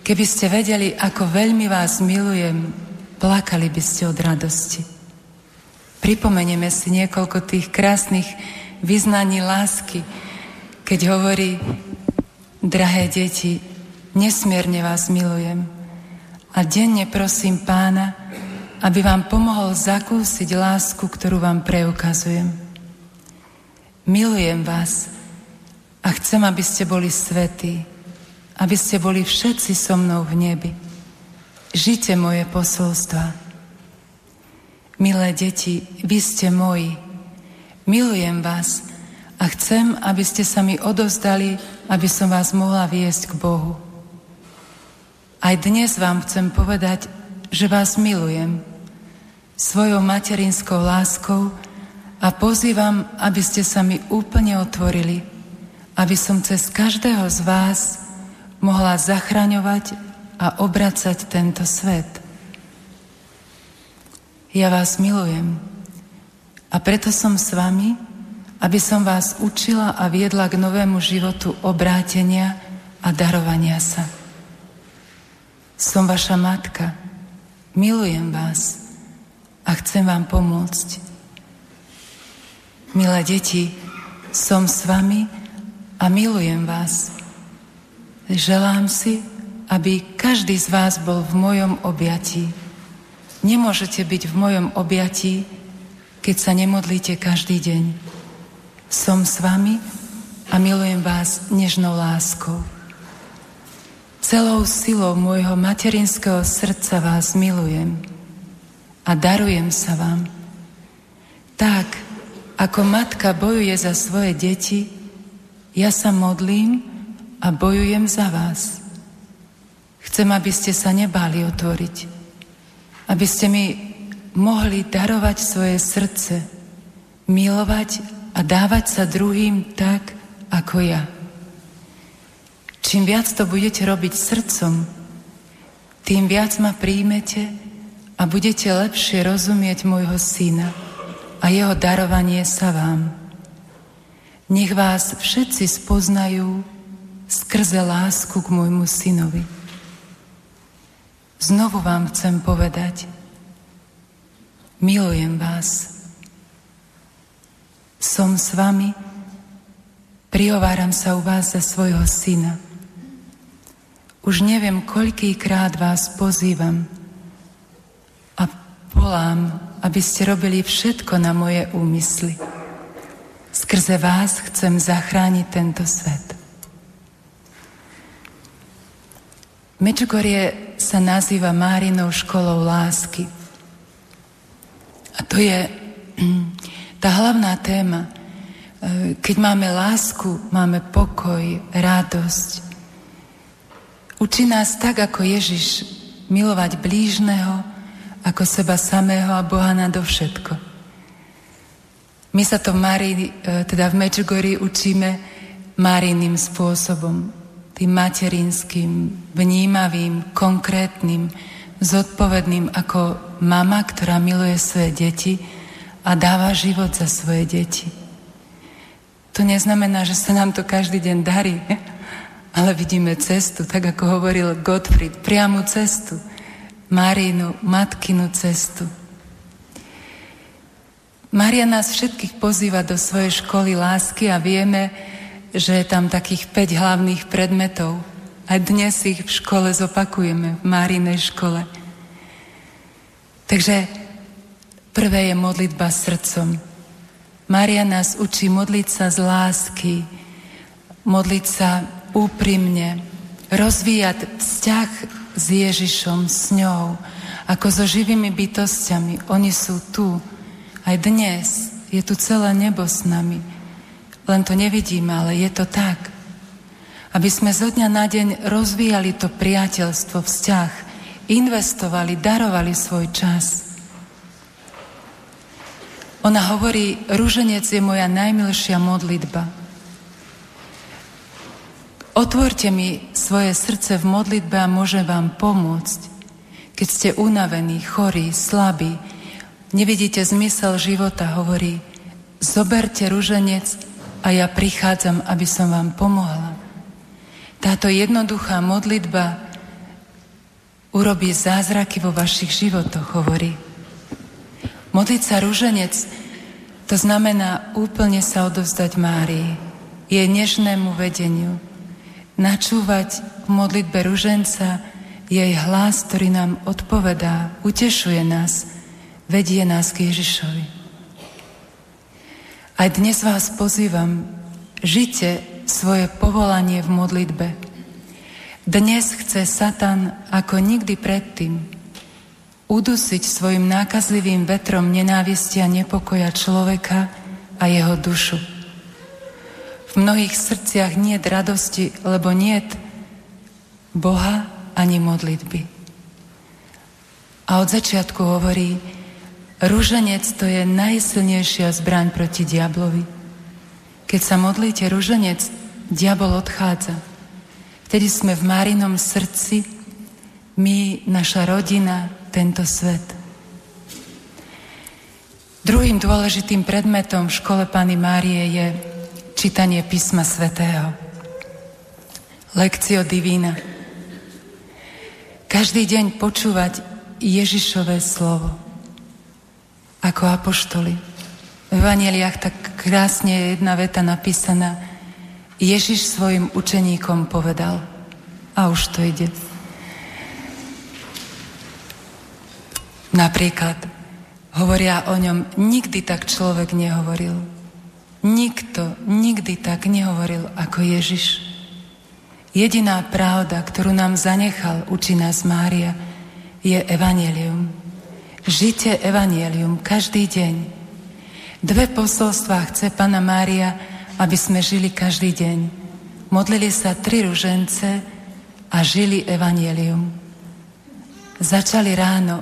keby ste vedeli, ako veľmi vás milujem, plakali by ste od radosti. Pripomenieme si niekoľko tých krásnych vyznaní lásky, keď hovorí, drahé deti, nesmierne vás milujem a denne prosím pána, aby vám pomohol zakúsiť lásku, ktorú vám preukazujem. Milujem vás a chcem, aby ste boli svetí, aby ste boli všetci so mnou v nebi. Žite moje posolstva. Milé deti, vy ste moji. Milujem vás a chcem, aby ste sa mi odovzdali, aby som vás mohla viesť k Bohu. Aj dnes vám chcem povedať, že vás milujem svojou materinskou láskou, a pozývam, aby ste sa mi úplne otvorili, aby som cez každého z vás mohla zachraňovať a obracať tento svet. Ja vás milujem a preto som s vami, aby som vás učila a viedla k novému životu obrátenia a darovania sa. Som vaša matka, milujem vás a chcem vám pomôcť. Milé deti, som s vami a milujem vás. Želám si, aby každý z vás bol v mojom objatí. Nemôžete byť v mojom objatí, keď sa nemodlíte každý deň. Som s vami a milujem vás nežnou láskou. Celou silou môjho materinského srdca vás milujem a darujem sa vám. Tak, ako matka bojuje za svoje deti, ja sa modlím a bojujem za vás. Chcem, aby ste sa nebáli otvoriť. Aby ste mi mohli darovať svoje srdce, milovať a dávať sa druhým tak, ako ja. Čím viac to budete robiť srdcom, tým viac ma príjmete a budete lepšie rozumieť môjho syna a jeho darovanie sa vám. Nech vás všetci spoznajú skrze lásku k môjmu synovi. Znovu vám chcem povedať, milujem vás. Som s vami, prihováram sa u vás za svojho syna. Už neviem, koľkýkrát vás pozývam a volám aby ste robili všetko na moje úmysly. Skrze vás chcem zachrániť tento svet. Mečugorie sa nazýva Márinou školou lásky. A to je tá hlavná téma. E, keď máme lásku, máme pokoj, radosť. Učí nás tak, ako Ježiš, milovať blížneho, ako seba samého a Boha nadovšetko. My sa to v Márii, e, teda v Mečugori učíme Máriným spôsobom, tým materinským, vnímavým, konkrétnym, zodpovedným ako mama, ktorá miluje svoje deti a dáva život za svoje deti. To neznamená, že sa nám to každý deň darí, [laughs] ale vidíme cestu, tak ako hovoril Gottfried, priamu cestu – Marinu, matkinu cestu. Maria nás všetkých pozýva do svojej školy lásky a vieme, že je tam takých 5 hlavných predmetov. A dnes ich v škole zopakujeme, v Márinej škole. Takže prvé je modlitba srdcom. Mária nás učí modliť sa z lásky, modliť sa úprimne, rozvíjať vzťah s Ježišom, s ňou, ako so živými bytostiami. Oni sú tu. Aj dnes je tu celé nebo s nami. Len to nevidíme, ale je to tak. Aby sme zo dňa na deň rozvíjali to priateľstvo, vzťah, investovali, darovali svoj čas. Ona hovorí, rúženec je moja najmilšia modlitba. Otvorte mi svoje srdce v modlitbe a môže vám pomôcť. Keď ste unavení, chorí, slabí, nevidíte zmysel života, hovorí, zoberte rúženec a ja prichádzam, aby som vám pomohla. Táto jednoduchá modlitba urobí zázraky vo vašich životoch, hovorí. Modliť sa rúženec, to znamená úplne sa odovzdať Márii, jej nežnému vedeniu, načúvať v modlitbe rúženca jej hlas, ktorý nám odpovedá, utešuje nás, vedie nás k Ježišovi. Aj dnes vás pozývam, žite svoje povolanie v modlitbe. Dnes chce Satan ako nikdy predtým udusiť svojim nákazlivým vetrom nenávisti a nepokoja človeka a jeho dušu. V mnohých srdciach nie radosti, lebo nie Boha ani modlitby. A od začiatku hovorí, Rúženec to je najsilnejšia zbraň proti diablovi. Keď sa modlíte rúženec, diabol odchádza. Vtedy sme v Márinom srdci, my, naša rodina, tento svet. Druhým dôležitým predmetom v škole Pany Márie je čítanie písma svätého. Lekcio divína. Každý deň počúvať Ježišové slovo ako apoštoli. V Evangeliách tak krásne je jedna veta napísaná. Ježiš svojim učeníkom povedal. A už to ide. Napríklad hovoria o ňom, nikdy tak človek nehovoril. Nikto nikdy tak nehovoril ako Ježiš. Jediná pravda, ktorú nám zanechal, učí nás Mária, je Evangelium. Žite evanielium každý deň. Dve posolstvá chce Pana Mária, aby sme žili každý deň. Modlili sa tri ružence a žili evanielium. Začali ráno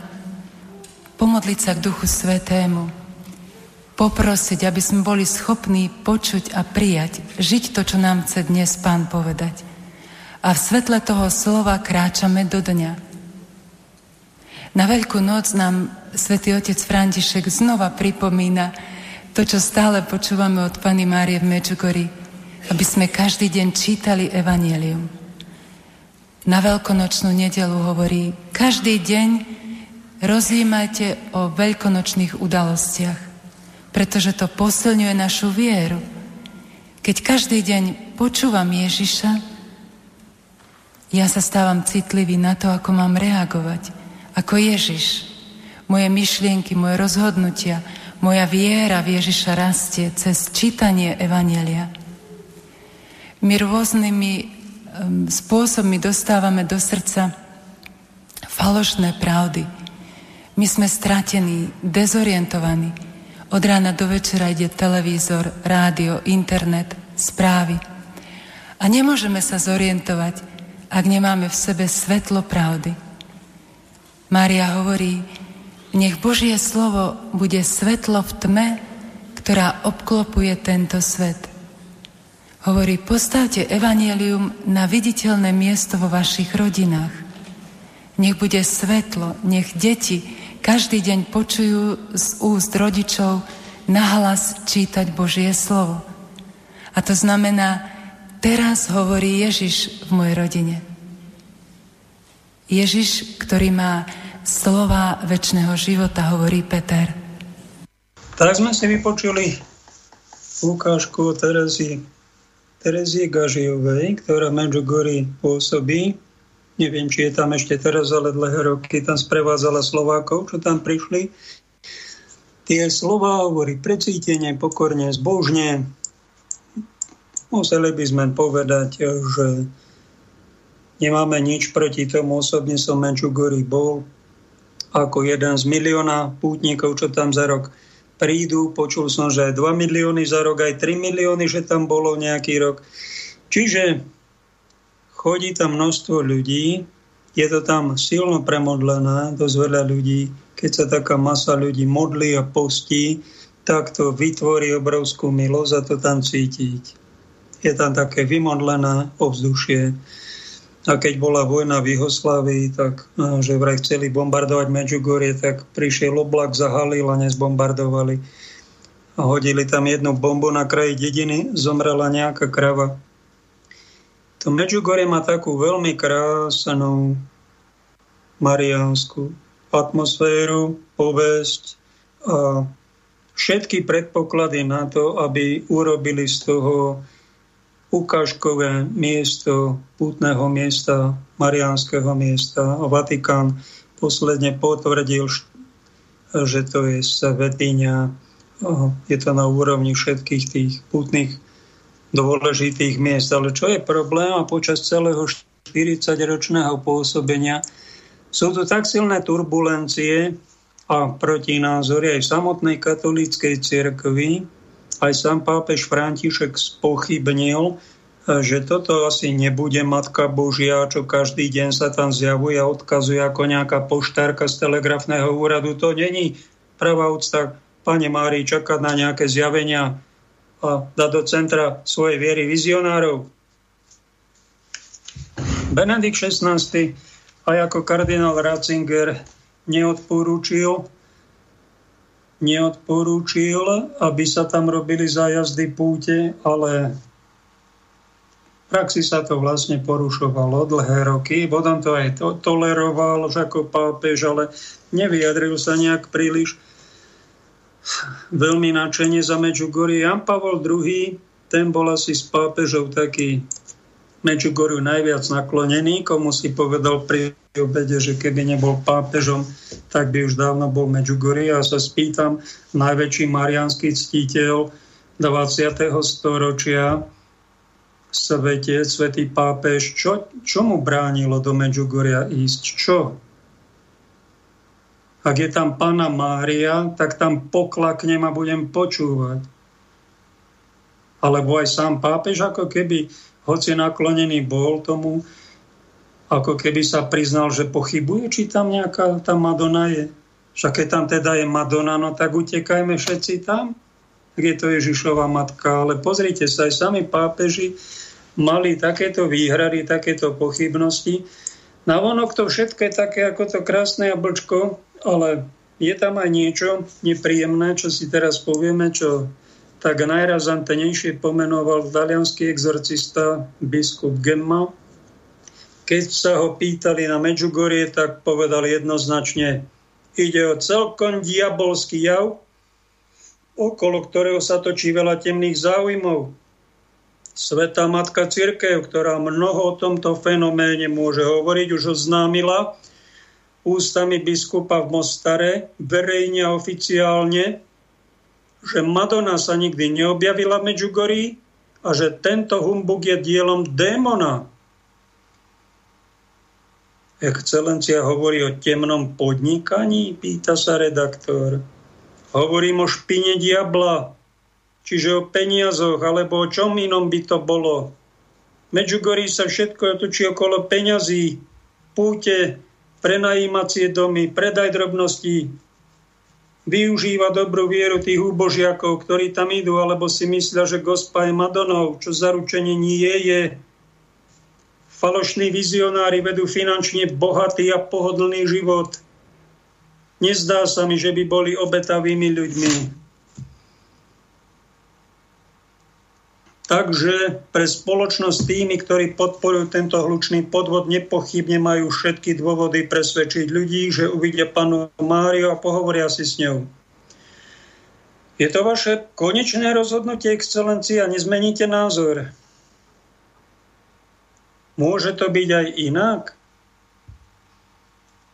pomodliť sa k Duchu Svetému, poprosiť, aby sme boli schopní počuť a prijať, žiť to, čo nám chce dnes Pán povedať. A v svetle toho slova kráčame do dňa. Na Veľkú noc nám svätý otec František znova pripomína to, čo stále počúvame od Pany Márie v Mečugori, aby sme každý deň čítali Evangelium. Na veľkonočnú nedelu hovorí, každý deň rozjímajte o veľkonočných udalostiach, pretože to posilňuje našu vieru. Keď každý deň počúvam Ježiša, ja sa stávam citlivý na to, ako mám reagovať ako Ježiš. Moje myšlienky, moje rozhodnutia, moja viera v Ježiša rastie cez čítanie Evanielia. My rôznymi spôsobmi dostávame do srdca falošné pravdy. My sme stratení, dezorientovaní. Od rána do večera ide televízor, rádio, internet, správy. A nemôžeme sa zorientovať, ak nemáme v sebe svetlo pravdy. Mária hovorí, nech Božie slovo bude svetlo v tme, ktorá obklopuje tento svet. Hovorí, postavte evanielium na viditeľné miesto vo vašich rodinách. Nech bude svetlo, nech deti každý deň počujú z úst rodičov nahlas čítať Božie slovo. A to znamená, teraz hovorí Ježiš v mojej rodine. Ježiš, ktorý má slova väčšného života, hovorí Peter. Tak sme si vypočuli ukážku Terezy Terezie Gažijovej, ktorá Medjugorje pôsobí. Neviem, či je tam ešte teraz, ale dlhé roky tam sprevádzala Slovákov, čo tam prišli. Tie slova hovorí precítenie, pokorne, zbožne. Museli by sme povedať, že nemáme nič proti tomu. Osobne som Medjugorje bol ako jeden z milióna pútnikov, čo tam za rok prídu. Počul som, že aj 2 milióny za rok, aj 3 milióny, že tam bolo nejaký rok. Čiže chodí tam množstvo ľudí, je to tam silno premodlené, dosť veľa ľudí. Keď sa taká masa ľudí modlí a postí, tak to vytvorí obrovskú milosť a to tam cítiť. Je tam také vymodlené ovzdušie. A keď bola vojna v Juhoslávii, tak no, že vraj chceli bombardovať Medjugorje, tak prišiel oblak, zahalil a nezbombardovali. A hodili tam jednu bombu na kraji dediny, zomrela nejaká krava. To Medjugorje má takú veľmi krásnu mariánsku atmosféru, povesť a všetky predpoklady na to, aby urobili z toho ukážkové miesto pútneho miesta, mariánskeho miesta. A Vatikán posledne potvrdil, že to je svetiňa. Je to na úrovni všetkých tých pútnych dôležitých miest. Ale čo je problém a počas celého 40-ročného pôsobenia sú tu tak silné turbulencie a protinázory aj v samotnej katolíckej cirkvi, aj sám pápež František spochybnil, že toto asi nebude Matka Božia, čo každý deň sa tam zjavuje a odkazuje ako nejaká poštárka z telegrafného úradu. To není pravá úcta Pane Mári čakať na nejaké zjavenia a dať do centra svojej viery vizionárov. Benedikt XVI aj ako kardinál Ratzinger neodporúčil neodporúčil, aby sa tam robili zájazdy púte, ale praxi sa to vlastne porušovalo dlhé roky. Potom to aj to, toleroval že ako pápež, ale nevyjadril sa nejak príliš veľmi nadšenie za Medjugorje. Jan Pavol II, ten bol asi s pápežou taký Medjugorju najviac naklonený, komu si povedal pri obede, že keby nebol pápežom, tak by už dávno bol Medjugorje. Ja sa spýtam, najväčší marianský ctiteľ 20. storočia, svete, svetý pápež, čo, čo mu bránilo do Medjugorja ísť? Čo? Ak je tam pána Mária, tak tam poklaknem a budem počúvať. Alebo aj sám pápež, ako keby hoci naklonený bol tomu, ako keby sa priznal, že pochybuje, či tam nejaká tá Madonna je. Však keď tam teda je Madonna, no tak utekajme všetci tam, kde to Ježišova matka. Ale pozrite sa, aj sami pápeži mali takéto výhrady, takéto pochybnosti. Na vonok to všetko je také ako to krásne jablčko, ale je tam aj niečo nepríjemné, čo si teraz povieme, čo tak najrazantnejšie pomenoval talianský exorcista biskup Gemma. Keď sa ho pýtali na Medjugorje, tak povedal jednoznačne, ide o celkom diabolský jav, okolo ktorého sa točí veľa temných záujmov. Sveta Matka Církev, ktorá mnoho o tomto fenoméne môže hovoriť, už oznámila ústami biskupa v Mostare verejne a oficiálne, že Madonna sa nikdy neobjavila v Medžugorí a že tento humbug je dielom démona. Excelencia hovorí o temnom podnikaní, pýta sa redaktor. Hovorím o špine diabla, čiže o peniazoch, alebo o čom inom by to bolo. Medžugorí sa všetko točí okolo peňazí, púte, prenajímacie domy, predaj drobností, využíva dobrú vieru tých úbožiakov, ktorí tam idú, alebo si myslia, že gospa je Madonou, čo zaručenie nie je. Falošní vizionári vedú finančne bohatý a pohodlný život. Nezdá sa mi, že by boli obetavými ľuďmi. Takže pre spoločnosť tými, ktorí podporujú tento hlučný podvod, nepochybne majú všetky dôvody presvedčiť ľudí, že uvidia panu Máriu a pohovoria si s ňou. Je to vaše konečné rozhodnutie, excelencia, nezmeníte názor. Môže to byť aj inak?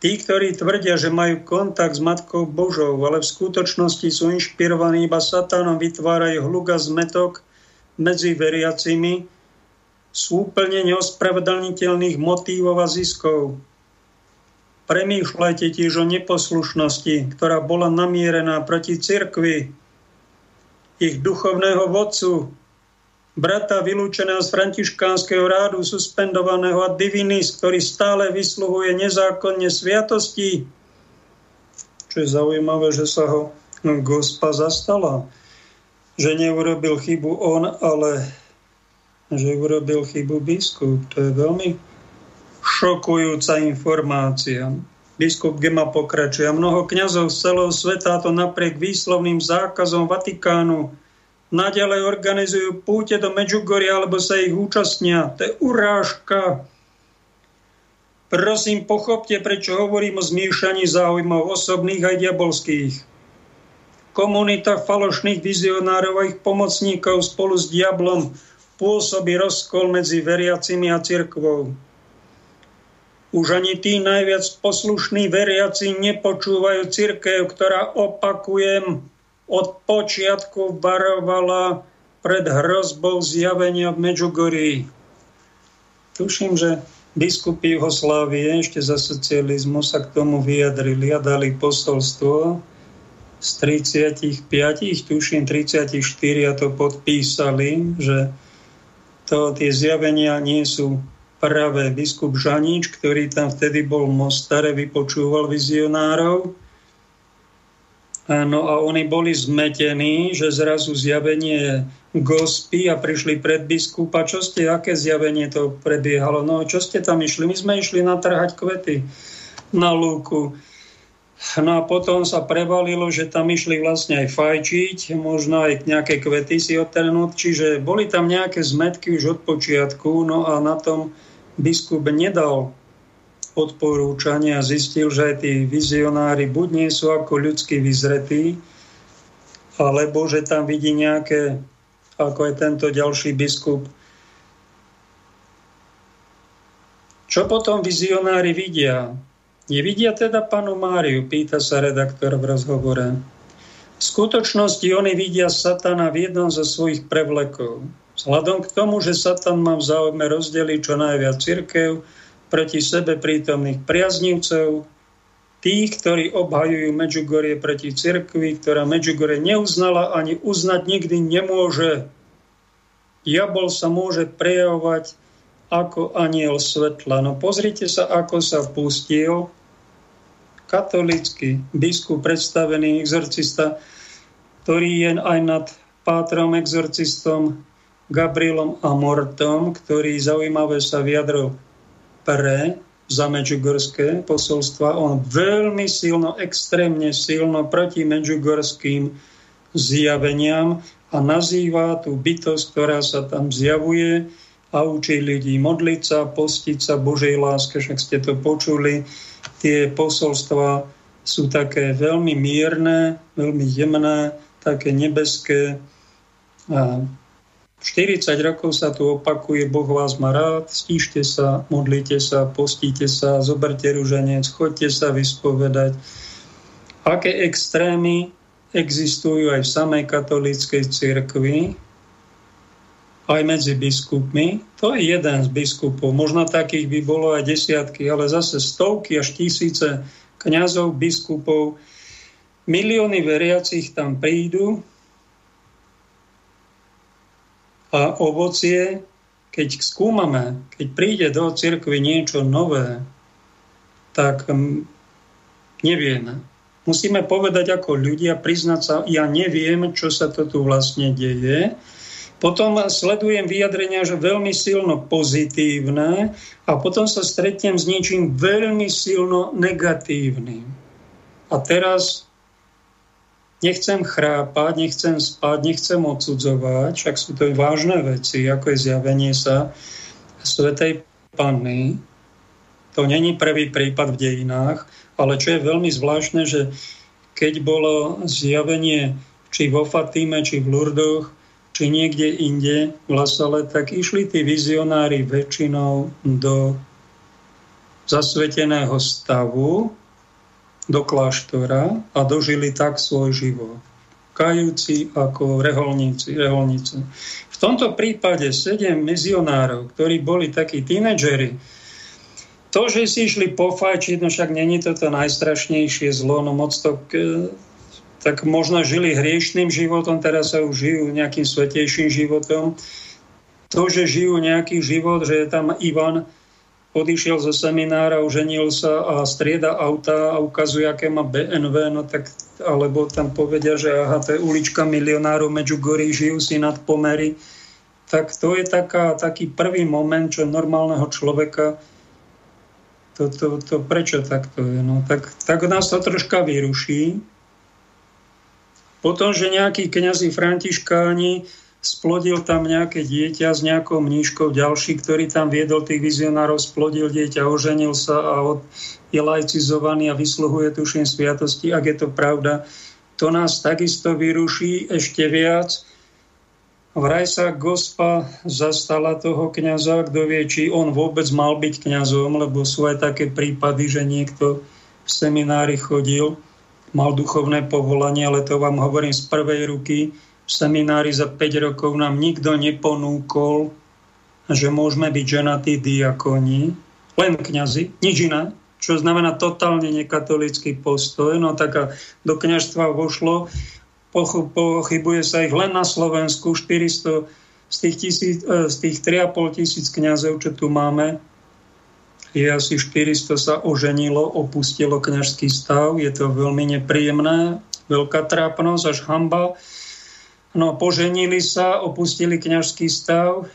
Tí, ktorí tvrdia, že majú kontakt s Matkou Božou, ale v skutočnosti sú inšpirovaní iba satánom, vytvárajú hluk a zmetok medzi veriacimi, sú úplne neospravedlniteľných motívov a ziskov. Premýšľajte tiež o neposlušnosti, ktorá bola namierená proti cirkvi, ich duchovného vodcu, brata vylúčeného z františkánskeho rádu, suspendovaného a divinis, ktorý stále vysluhuje nezákonne sviatosti. Čo je zaujímavé, že sa ho gospa zastala. Že neurobil chybu on, ale že urobil chybu biskup. To je veľmi šokujúca informácia. Biskup Gema pokračuje. Mnoho kňazov z celého sveta, to napriek výslovným zákazom Vatikánu, naďalej organizujú púte do Medžugoria, alebo sa ich účastnia. To je urážka. Prosím, pochopte, prečo hovorím o zmiešaní záujmov osobných aj diabolských. Komunita falošných vizionárov a ich pomocníkov spolu s diablom pôsobí rozkol medzi veriacimi a cirkvou. Už ani tí najviac poslušní veriaci nepočúvajú cirkev, ktorá, opakujem, od počiatku varovala pred hrozbou zjavenia v Medžugorí. Tuším, že biskupy Jugoslávie ešte za socializmu sa k tomu vyjadrili a dali posolstvo z 35, tuším 34 a to podpísali, že to, tie zjavenia nie sú práve biskup Žanič, ktorý tam vtedy bol v Mostare, vypočúval vizionárov, No a oni boli zmetení, že zrazu zjavenie gospy a prišli pred biskupa. Čo ste, aké zjavenie to prebiehalo? No čo ste tam išli? My sme išli natrhať kvety na lúku. No a potom sa prevalilo, že tam išli vlastne aj fajčiť, možno aj nejaké kvety si odtrhnúť, čiže boli tam nejaké zmetky už od počiatku, no a na tom biskup nedal odporúčania zistil, že aj tí vizionári buď nie sú ako ľudský vyzretí, alebo že tam vidí nejaké, ako je tento ďalší biskup. Čo potom vizionári vidia? Nevidia teda panu Máriu, pýta sa redaktor v rozhovore. V skutočnosti oni vidia satana v jednom zo svojich prevlekov. Vzhľadom k tomu, že satan má v záujme rozdeliť čo najviac cirkev, proti sebe prítomných priaznivcov, tých, ktorí obhajujú Medžugorie proti cirkvi, ktorá Medžugorie neuznala ani uznať nikdy nemôže. Diabol sa môže prejavovať ako aniel svetla. No pozrite sa, ako sa pustil katolický biskup, predstavený exorcista, ktorý je aj nad pátrom exorcistom Gabrielom Amortom, ktorý zaujímavé sa vyjadril pre za Medžugorské posolstva. On veľmi silno, extrémne silno proti medžugorským zjaveniam a nazýva tú bytosť, ktorá sa tam zjavuje a učí ľudí modliť sa, postiť sa Božej láske, však ste to počuli. Tie posolstva sú také veľmi mierne, veľmi jemné, také nebeské. A 40 rokov sa tu opakuje, Boh vás má rád, stíšte sa, modlite sa, postíte sa, zoberte ruženec, chodte sa vyspovedať. Aké extrémy existujú aj v samej katolíckej cirkvi, aj medzi biskupmi. To je jeden z biskupov. Možno takých by bolo aj desiatky, ale zase stovky až tisíce kňazov, biskupov. Milióny veriacich tam prídu, a ovocie, keď skúmame, keď príde do cirkvi niečo nové, tak mm, nevieme. Musíme povedať ako ľudia, priznať sa, ja neviem, čo sa to tu vlastne deje. Potom sledujem vyjadrenia, že veľmi silno pozitívne a potom sa stretnem s niečím veľmi silno negatívnym. A teraz Nechcem chrápať, nechcem spať, nechcem odsudzovať, však sú to vážne veci, ako je zjavenie sa Svetej Panny. To není prvý prípad v dejinách, ale čo je veľmi zvláštne, že keď bolo zjavenie či vo Fatíme, či v Lurdoch, či niekde inde v Lasale, tak išli tí vizionári väčšinou do zasveteného stavu, do kláštora a dožili tak svoj život. Kajúci ako reholníci, reholníci. V tomto prípade sedem mizionárov, ktorí boli takí tínedžeri, to, že si išli pofajčiť, no však není to to najstrašnejšie zlo, no moc to, tak možno žili hriešným životom, teraz sa už žijú nejakým svetejším životom. To, že žijú nejaký život, že je tam Ivan, odišiel zo seminára, uženil sa a strieda auta a ukazuje, aké má BNV, no tak, alebo tam povedia, že aha, to je ulička milionárov Medžugorí, žijú si nad pomery. Tak to je taká, taký prvý moment, čo normálneho človeka to, to, to prečo takto je? No, tak, tak nás to troška vyruší. Potom, že nejakí kňazi františkáni splodil tam nejaké dieťa s nejakou mníškou, ďalší, ktorý tam viedol tých vizionárov, splodil dieťa, oženil sa a od, je laicizovaný a vysluhuje, tuším, sviatosti. Ak je to pravda, to nás takisto vyruší ešte viac, Vraj sa gospa zastala toho kňaza, kto vie, či on vôbec mal byť kňazom, lebo sú aj také prípady, že niekto v seminári chodil, mal duchovné povolanie, ale to vám hovorím z prvej ruky. V seminári za 5 rokov nám nikto neponúkol, že môžeme byť ženatí diakoni, len kňazi, nič iné, čo znamená totálne nekatolický postoj. No tak a do kňažstva vošlo pochybuje sa ich len na Slovensku 400 z tých, tisíc, e, z tých 3,5 tisíc kniazov, čo tu máme, je asi 400 sa oženilo, opustilo kňažský stav. Je to veľmi nepríjemné, veľká trápnosť až hamba. No, poženili sa, opustili kňažský stav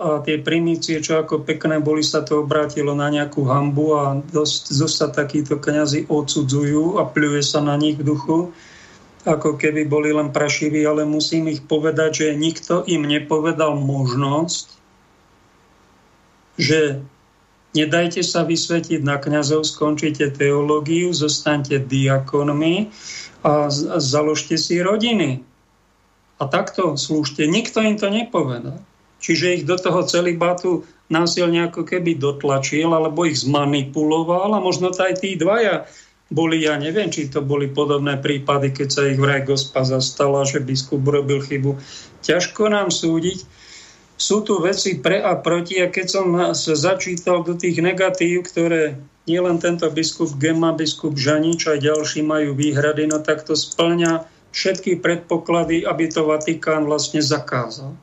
a tie primície, čo ako pekné boli, sa to obrátilo na nejakú hambu a dosť, dosť sa takíto kňazi odsudzujú a pľuje sa na nich v duchu ako keby boli len prašiví, ale musím ich povedať, že nikto im nepovedal možnosť, že nedajte sa vysvetiť na kňazov, skončite teológiu, zostaňte diakonmi a založte si rodiny. A takto slúžte. Nikto im to nepovedal. Čiže ich do toho celibátu násilne ako keby dotlačil, alebo ich zmanipuloval a možno to aj tí dvaja boli, ja neviem, či to boli podobné prípady, keď sa ich vraj gospa zastala, že biskup robil chybu. Ťažko nám súdiť. Sú tu veci pre a proti a keď som sa začítal do tých negatív, ktoré nielen tento biskup Gema, biskup Žanič a ďalší majú výhrady, no tak to splňa všetky predpoklady, aby to Vatikán vlastne zakázal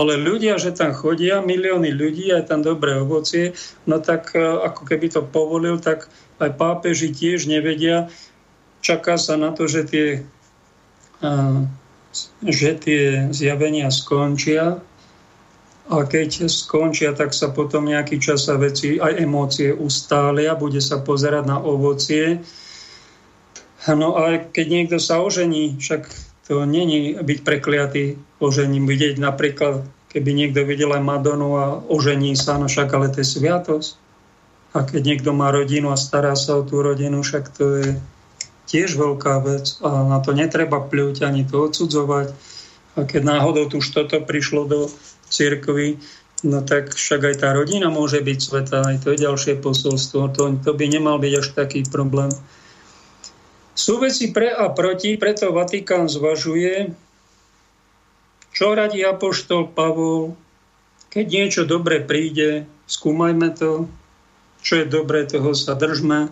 ale ľudia, že tam chodia, milióny ľudí, aj tam dobré ovocie, no tak e, ako keby to povolil, tak aj pápeži tiež nevedia. Čaká sa na to, že tie, e, že tie zjavenia skončia a keď skončia, tak sa potom nejaký čas sa veci, aj emócie ustália, bude sa pozerať na ovocie. No a keď niekto sa ožení, však to není byť prekliatý ožením. Vidieť napríklad, keby niekto videl aj Madonu a ožení sa, no však ale to je sviatosť. A keď niekto má rodinu a stará sa o tú rodinu, však to je tiež veľká vec a na to netreba pľuť ani to odsudzovať. A keď náhodou tu už toto prišlo do cirkvy, no tak však aj tá rodina môže byť sveta, aj to je ďalšie posolstvo. To, to by nemal byť až taký problém. Sú veci pre a proti, preto Vatikán zvažuje, čo radí Apoštol Pavol, keď niečo dobre príde, skúmajme to, čo je dobré, toho sa držme,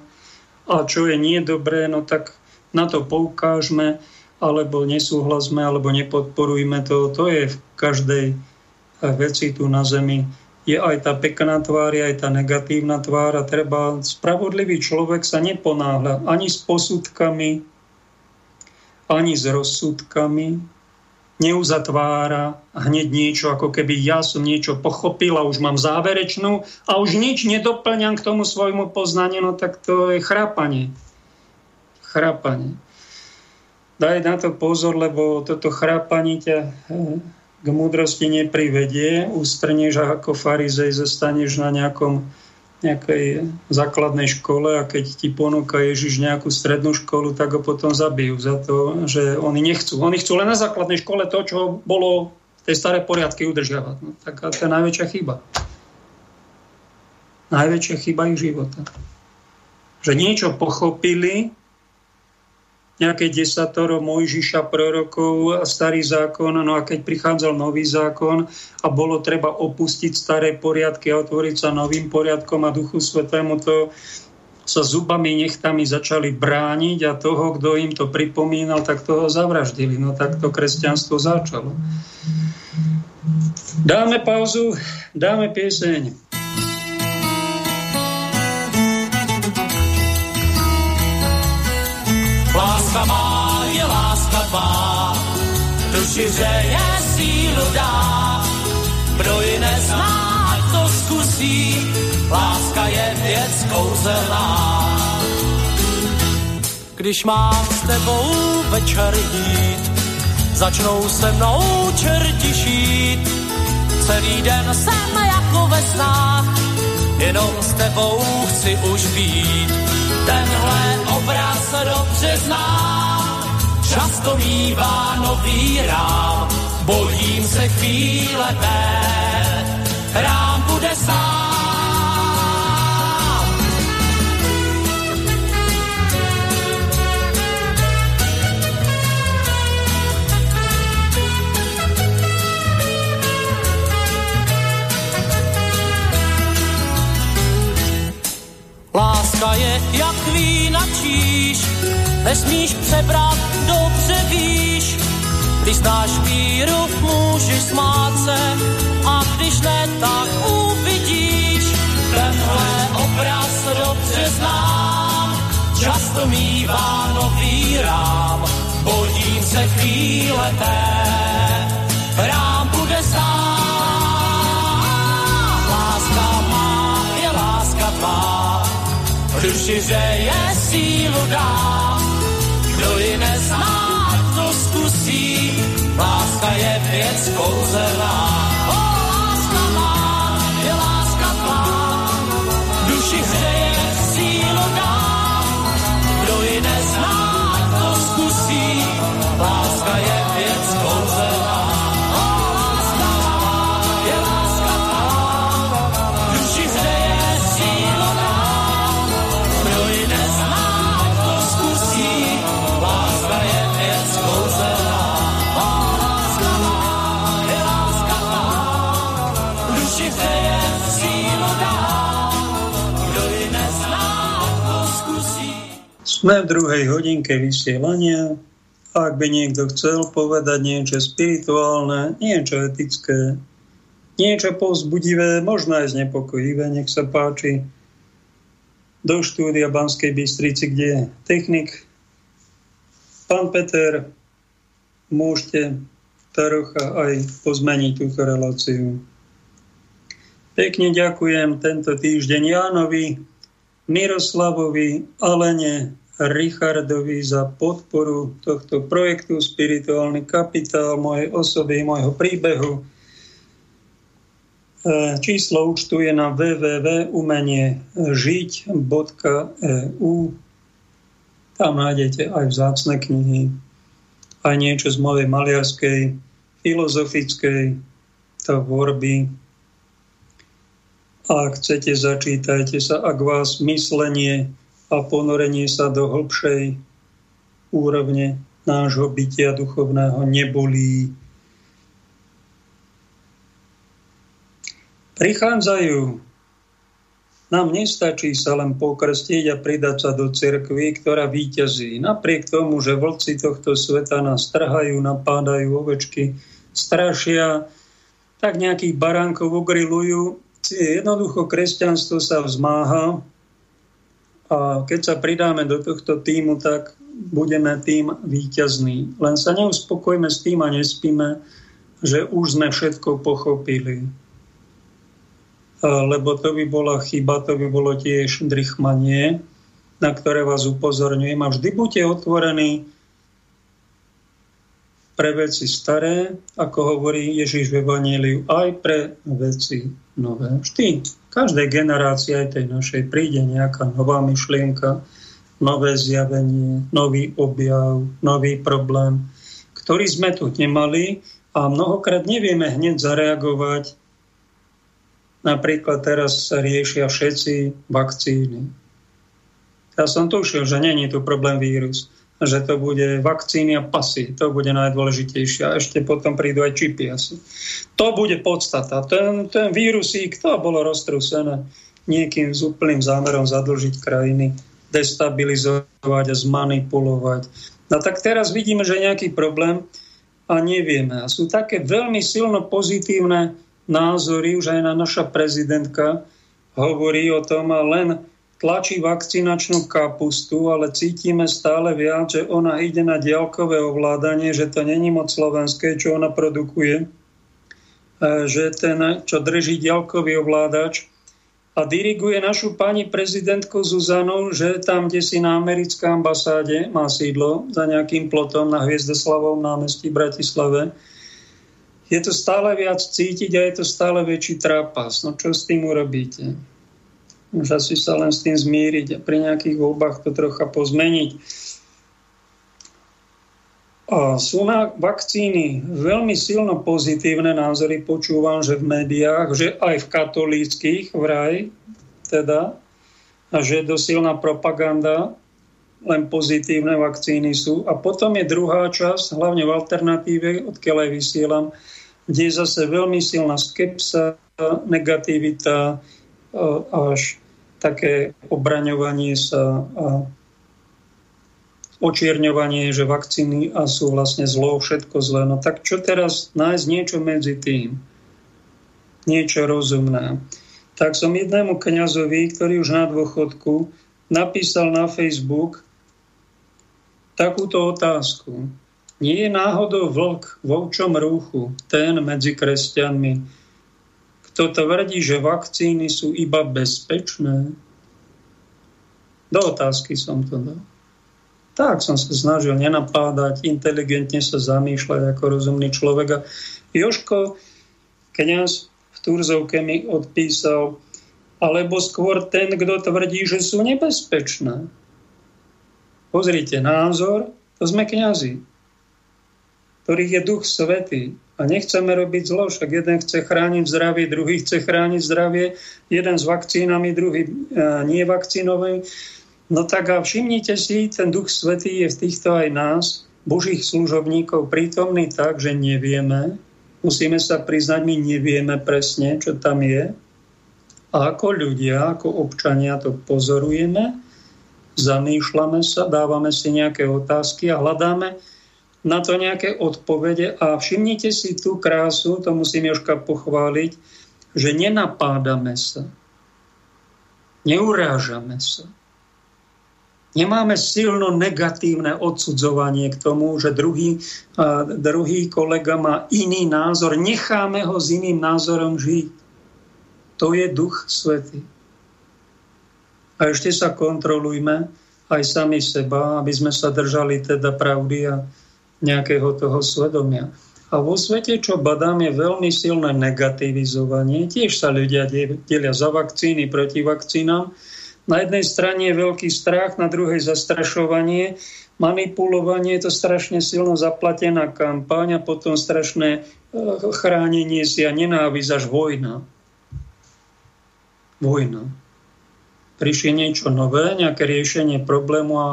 a čo je nie dobré, no tak na to poukážme, alebo nesúhlasme, alebo nepodporujme to. To je v každej veci tu na Zemi je aj tá pekná tvár, je aj tá negatívna tvár a treba, spravodlivý človek sa neponáhľa ani s posudkami, ani s rozsudkami, neuzatvára hneď niečo, ako keby ja som niečo pochopil a už mám záverečnú a už nič nedoplňam k tomu svojmu poznaniu, no tak to je chrápanie. Chrápanie. Daj na to pozor, lebo toto chrápanie ťa eh, k múdrosti neprivedie, ustrneš ako farizej, zostaneš na nejakom nejakej základnej škole a keď ti ponúka Ježiš nejakú strednú školu, tak ho potom zabijú za to, že oni nechcú. Oni chcú len na základnej škole to, čo bolo v tej staré poriadky udržiavať. No, tak to je najväčšia chyba. Najväčšia chyba ich života. Že niečo pochopili, nejaké desatoro Mojžiša, prorokov a starý zákon, no a keď prichádzal nový zákon a bolo treba opustiť staré poriadky a otvoriť sa novým poriadkom a Duchu Svetému, to sa zubami, nechtami začali brániť a toho, kto im to pripomínal, tak toho zavraždili. No tak to kresťanstvo začalo. Dáme pauzu, dáme pieseň. Duši je sílu dá. Kdo ji nezná, to zkusí, láska je věc kouzelná. Když mám s tebou večer jít, začnou se mnou čerti šít. Celý den jsem jako ve snách, jenom s tebou chci už být tenhle obraz dobře znám. Často mývá nový rám, bojím se chvíle té, rám bude sám. Láska je jak vína číš, nesmíš přebrat, dobře víš. Když znáš víru, můžeš smát se, a když ne, tak uvidíš. Tenhle obraz dobře znám, často mývá nový rám, bojím se chvíle té, rám bude sám. Láska má, je láska tvá, duši je sílu dá. Je věc Sme v druhej hodinke vysielania. Ak by niekto chcel povedať niečo spirituálne, niečo etické, niečo povzbudivé, možno aj znepokojivé, nech sa páči, do štúdia Banskej Bystrici, kde je technik. Pán Peter, môžete trocha aj pozmeniť túto reláciu. Pekne ďakujem tento týždeň Jánovi, Miroslavovi, Alene, Richardovi za podporu tohto projektu Spirituálny kapitál mojej osoby, môjho príbehu. E, číslo účtu je na www.umeniežiť.eu Tam nájdete aj vzácne knihy, aj niečo z mojej maliarskej, filozofickej tvorby. Ak chcete, začítajte sa, ak vás myslenie a ponorenie sa do hĺbšej úrovne nášho bytia duchovného nebolí. Prichádzajú. Nám nestačí sa len pokrstiť a pridať sa do cirkvy, ktorá víťazí. Napriek tomu, že vlci tohto sveta nás trhajú, napádajú ovečky, strašia, tak nejakých baránkov ogrilujú. Jednoducho kresťanstvo sa vzmáha, a keď sa pridáme do tohto týmu, tak budeme tým výťazní. Len sa neuspokojme s tým a nespíme, že už sme všetko pochopili. Lebo to by bola chyba, to by bolo tiež drichmanie, na ktoré vás upozorňujem. A vždy buďte otvorení pre veci staré, ako hovorí Ježiš v Evangeliu, aj pre veci nové. Vždy, každej generácii aj tej našej príde nejaká nová myšlienka, nové zjavenie, nový objav, nový problém, ktorý sme tu nemali a mnohokrát nevieme hneď zareagovať. Napríklad teraz sa riešia všetci vakcíny. Ja som tušil, že není tu problém vírus že to bude vakcíny a pasy. To bude najdôležitejšie. A ešte potom prídu aj čipy asi. To bude podstata. Ten, ten vírusík, to bolo roztrusené niekým s úplným zámerom zadlžiť krajiny, destabilizovať a zmanipulovať. No tak teraz vidíme, že je nejaký problém a nevieme. A sú také veľmi silno pozitívne názory, už aj na naša prezidentka hovorí o tom a len tlačí vakcinačnú kapustu, ale cítime stále viac, že ona ide na diaľkové ovládanie, že to není moc slovenské, čo ona produkuje, e, že ten, čo drží diaľkový ovládač a diriguje našu pani prezidentku Zuzanu, že tam, kde si na americké ambasáde má sídlo za nejakým plotom na Hviezdoslavom námestí v Bratislave, je to stále viac cítiť a je to stále väčší trápas. No čo s tým urobíte? Už asi sa len s tým zmíriť a pri nejakých voľbách to trocha pozmeniť. A sú na vakcíny veľmi silno pozitívne názory, počúvam, že v médiách, že aj v katolíckých vraj, teda, a že je dosilná propaganda, len pozitívne vakcíny sú. A potom je druhá časť, hlavne v alternatíve, odkiaľ aj vysielam, kde je zase veľmi silná skepsa, negativita, až také obraňovanie sa a očierňovanie, že vakcíny a sú vlastne zlo, všetko zlé. No tak čo teraz nájsť niečo medzi tým? Niečo rozumné. Tak som jednému kňazovi, ktorý už na dôchodku, napísal na Facebook takúto otázku. Nie je náhodou vlk v ovčom rúchu, ten medzi kresťanmi, kto tvrdí, že vakcíny sú iba bezpečné? Do otázky som to dal. Tak som sa snažil nenapádať, inteligentne sa zamýšľať ako rozumný človek. A Joško, kniaz v Turzovke mi odpísal, alebo skôr ten, kto tvrdí, že sú nebezpečné. Pozrite, názor, to sme kňazi, ktorých je duch svetý. A nechceme robiť zlo, však jeden chce chrániť zdravie, druhý chce chrániť zdravie, jeden s vakcínami, druhý e, nie vakcínový. No tak a všimnite si, ten Duch Svetý je v týchto aj nás, Božích služobníkov, prítomný tak, že nevieme, musíme sa priznať, my nevieme presne, čo tam je. A ako ľudia, ako občania to pozorujeme, zamýšľame sa, dávame si nejaké otázky a hľadáme, na to nejaké odpovede a všimnite si tú krásu, to musím Jožka pochváliť, že nenapádame sa, neurážame sa. Nemáme silno negatívne odsudzovanie k tomu, že druhý, druhý kolega má iný názor. Necháme ho s iným názorom žiť. To je duch svetý. A ešte sa kontrolujme aj sami seba, aby sme sa držali teda pravdy a nejakého toho svedomia. A vo svete, čo badám, je veľmi silné negativizovanie. Tiež sa ľudia delia za vakcíny, proti vakcínám. Na jednej strane je veľký strach, na druhej zastrašovanie, manipulovanie, je to strašne silno zaplatená kampaň a potom strašné e, chránenie si a nenávisť až vojna. Vojna. Prišli niečo nové, nejaké riešenie problému a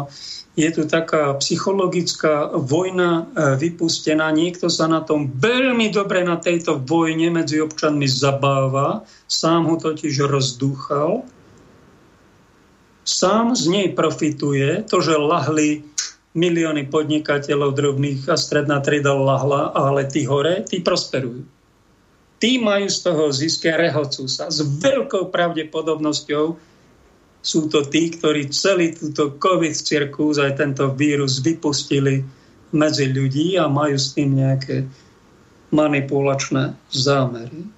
je tu taká psychologická vojna e, vypustená. Niekto sa na tom veľmi dobre na tejto vojne medzi občanmi zabáva, sám ho totiž rozdúchal, sám z nej profituje, to, že lahli milióny podnikateľov drobných a stredná trieda lahla, ale tí hore, tí prosperujú. Tí majú z toho zisk a sa s veľkou pravdepodobnosťou sú to tí, ktorí celý túto COVID cirkus, aj tento vírus vypustili medzi ľudí a majú s tým nejaké manipulačné zámery.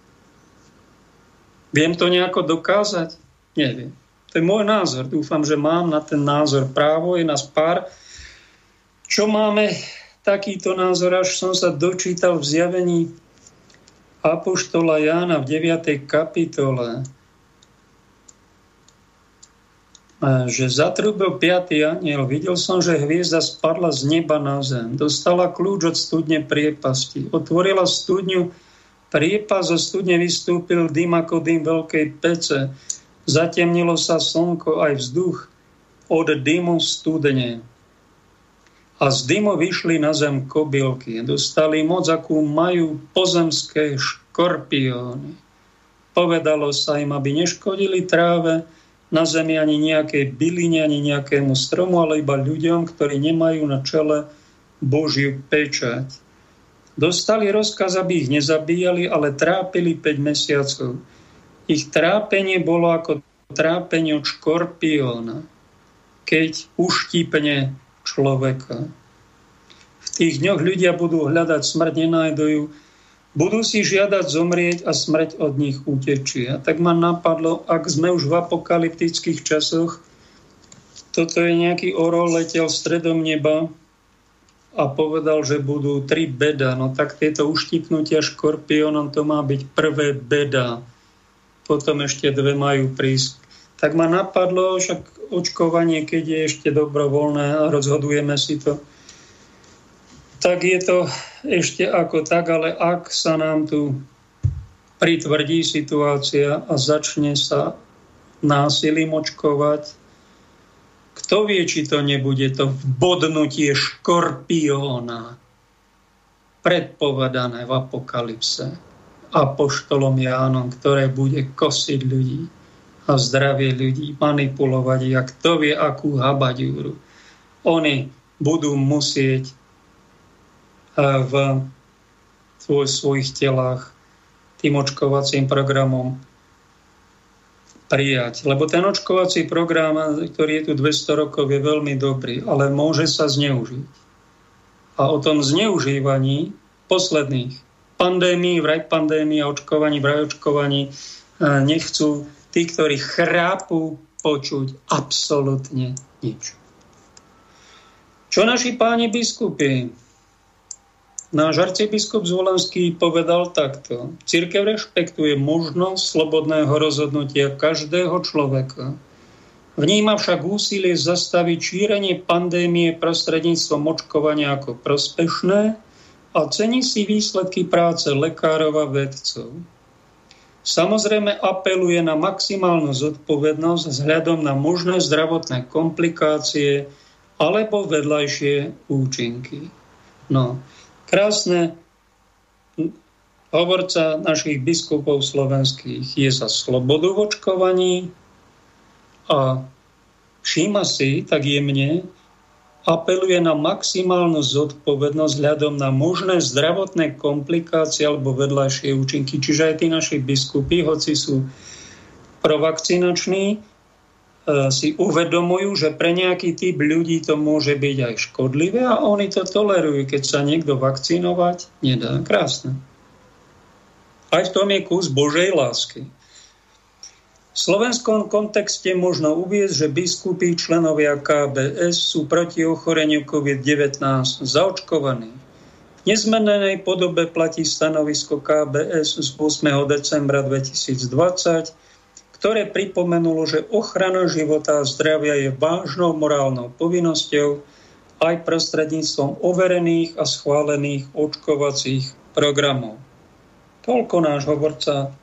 Viem to nejako dokázať? Neviem. To je môj názor. Dúfam, že mám na ten názor právo. Je nás pár. Čo máme takýto názor, až som sa dočítal v zjavení Apoštola Jána v 9. kapitole, že zatrúbil piatý aniel. Videl som, že hviezda spadla z neba na zem. Dostala kľúč od studne priepasti. Otvorila studňu priepas, zo studne vystúpil dym ako dym veľkej pece. Zatemnilo sa slnko aj vzduch od dymu studne. A z dymu vyšli na zem kobylky. Dostali moc, akú majú pozemské škorpióny. Povedalo sa im, aby neškodili tráve, na zemi ani nejakej byline, ani nejakému stromu, ale iba ľuďom, ktorí nemajú na čele Božiu pečať. Dostali rozkaz, aby ich nezabíjali, ale trápili 5 mesiacov. Ich trápenie bolo ako trápenie od škorpióna, keď uštípne človeka. V tých dňoch ľudia budú hľadať smrť, nenájdujú, budú si žiadať zomrieť a smrť od nich utečí. A tak ma napadlo, ak sme už v apokalyptických časoch, toto je nejaký orol, letel stredom neba a povedal, že budú tri beda. No tak tieto uštipnutia škorpiónom, to má byť prvé beda. Potom ešte dve majú prísť. Tak ma napadlo, však očkovanie, keď je ešte dobrovoľné a rozhodujeme si to, tak je to ešte ako tak, ale ak sa nám tu pritvrdí situácia a začne sa násilím očkovať, kto vie, či to nebude to bodnutie škorpióna predpovedané v apokalypse apoštolom Jánom, ktoré bude kosiť ľudí a zdravie ľudí, manipulovať ich a kto vie, akú habaďúru. Oni budú musieť v svoj, svojich telách tým očkovacím programom prijať. Lebo ten očkovací program, ktorý je tu 200 rokov, je veľmi dobrý, ale môže sa zneužiť. A o tom zneužívaní posledných pandémií, vraj pandémii a očkovaní, vraj očkovaní e, nechcú tí, ktorí chrápu počuť absolútne nič. Čo naši páni biskupy Náš arcibiskup Zvolenský povedal takto. Církev rešpektuje možnosť slobodného rozhodnutia každého človeka. Vníma však úsilie zastaviť šírenie pandémie prostredníctvom očkovania ako prospešné a cení si výsledky práce lekárov a vedcov. Samozrejme apeluje na maximálnu zodpovednosť vzhľadom na možné zdravotné komplikácie alebo vedľajšie účinky. No, Krásne hovorca našich biskupov slovenských je za slobodu v očkovaní a všíma si tak jemne, apeluje na maximálnu zodpovednosť hľadom na možné zdravotné komplikácie alebo vedľajšie účinky. Čiže aj tí naši biskupy, hoci sú provakcinační, si uvedomujú, že pre nejaký typ ľudí to môže byť aj škodlivé a oni to tolerujú, keď sa niekto vakcinovať nedá. Krásne. Aj v tom je kus Božej lásky. V slovenskom kontexte možno uvieť, že biskupy členovia KBS sú proti ochoreniu COVID-19 zaočkovaní. V nezmenenej podobe platí stanovisko KBS z 8. decembra 2020, ktoré pripomenulo, že ochrana života a zdravia je vážnou morálnou povinnosťou aj prostredníctvom overených a schválených očkovacích programov. Toľko náš hovorca,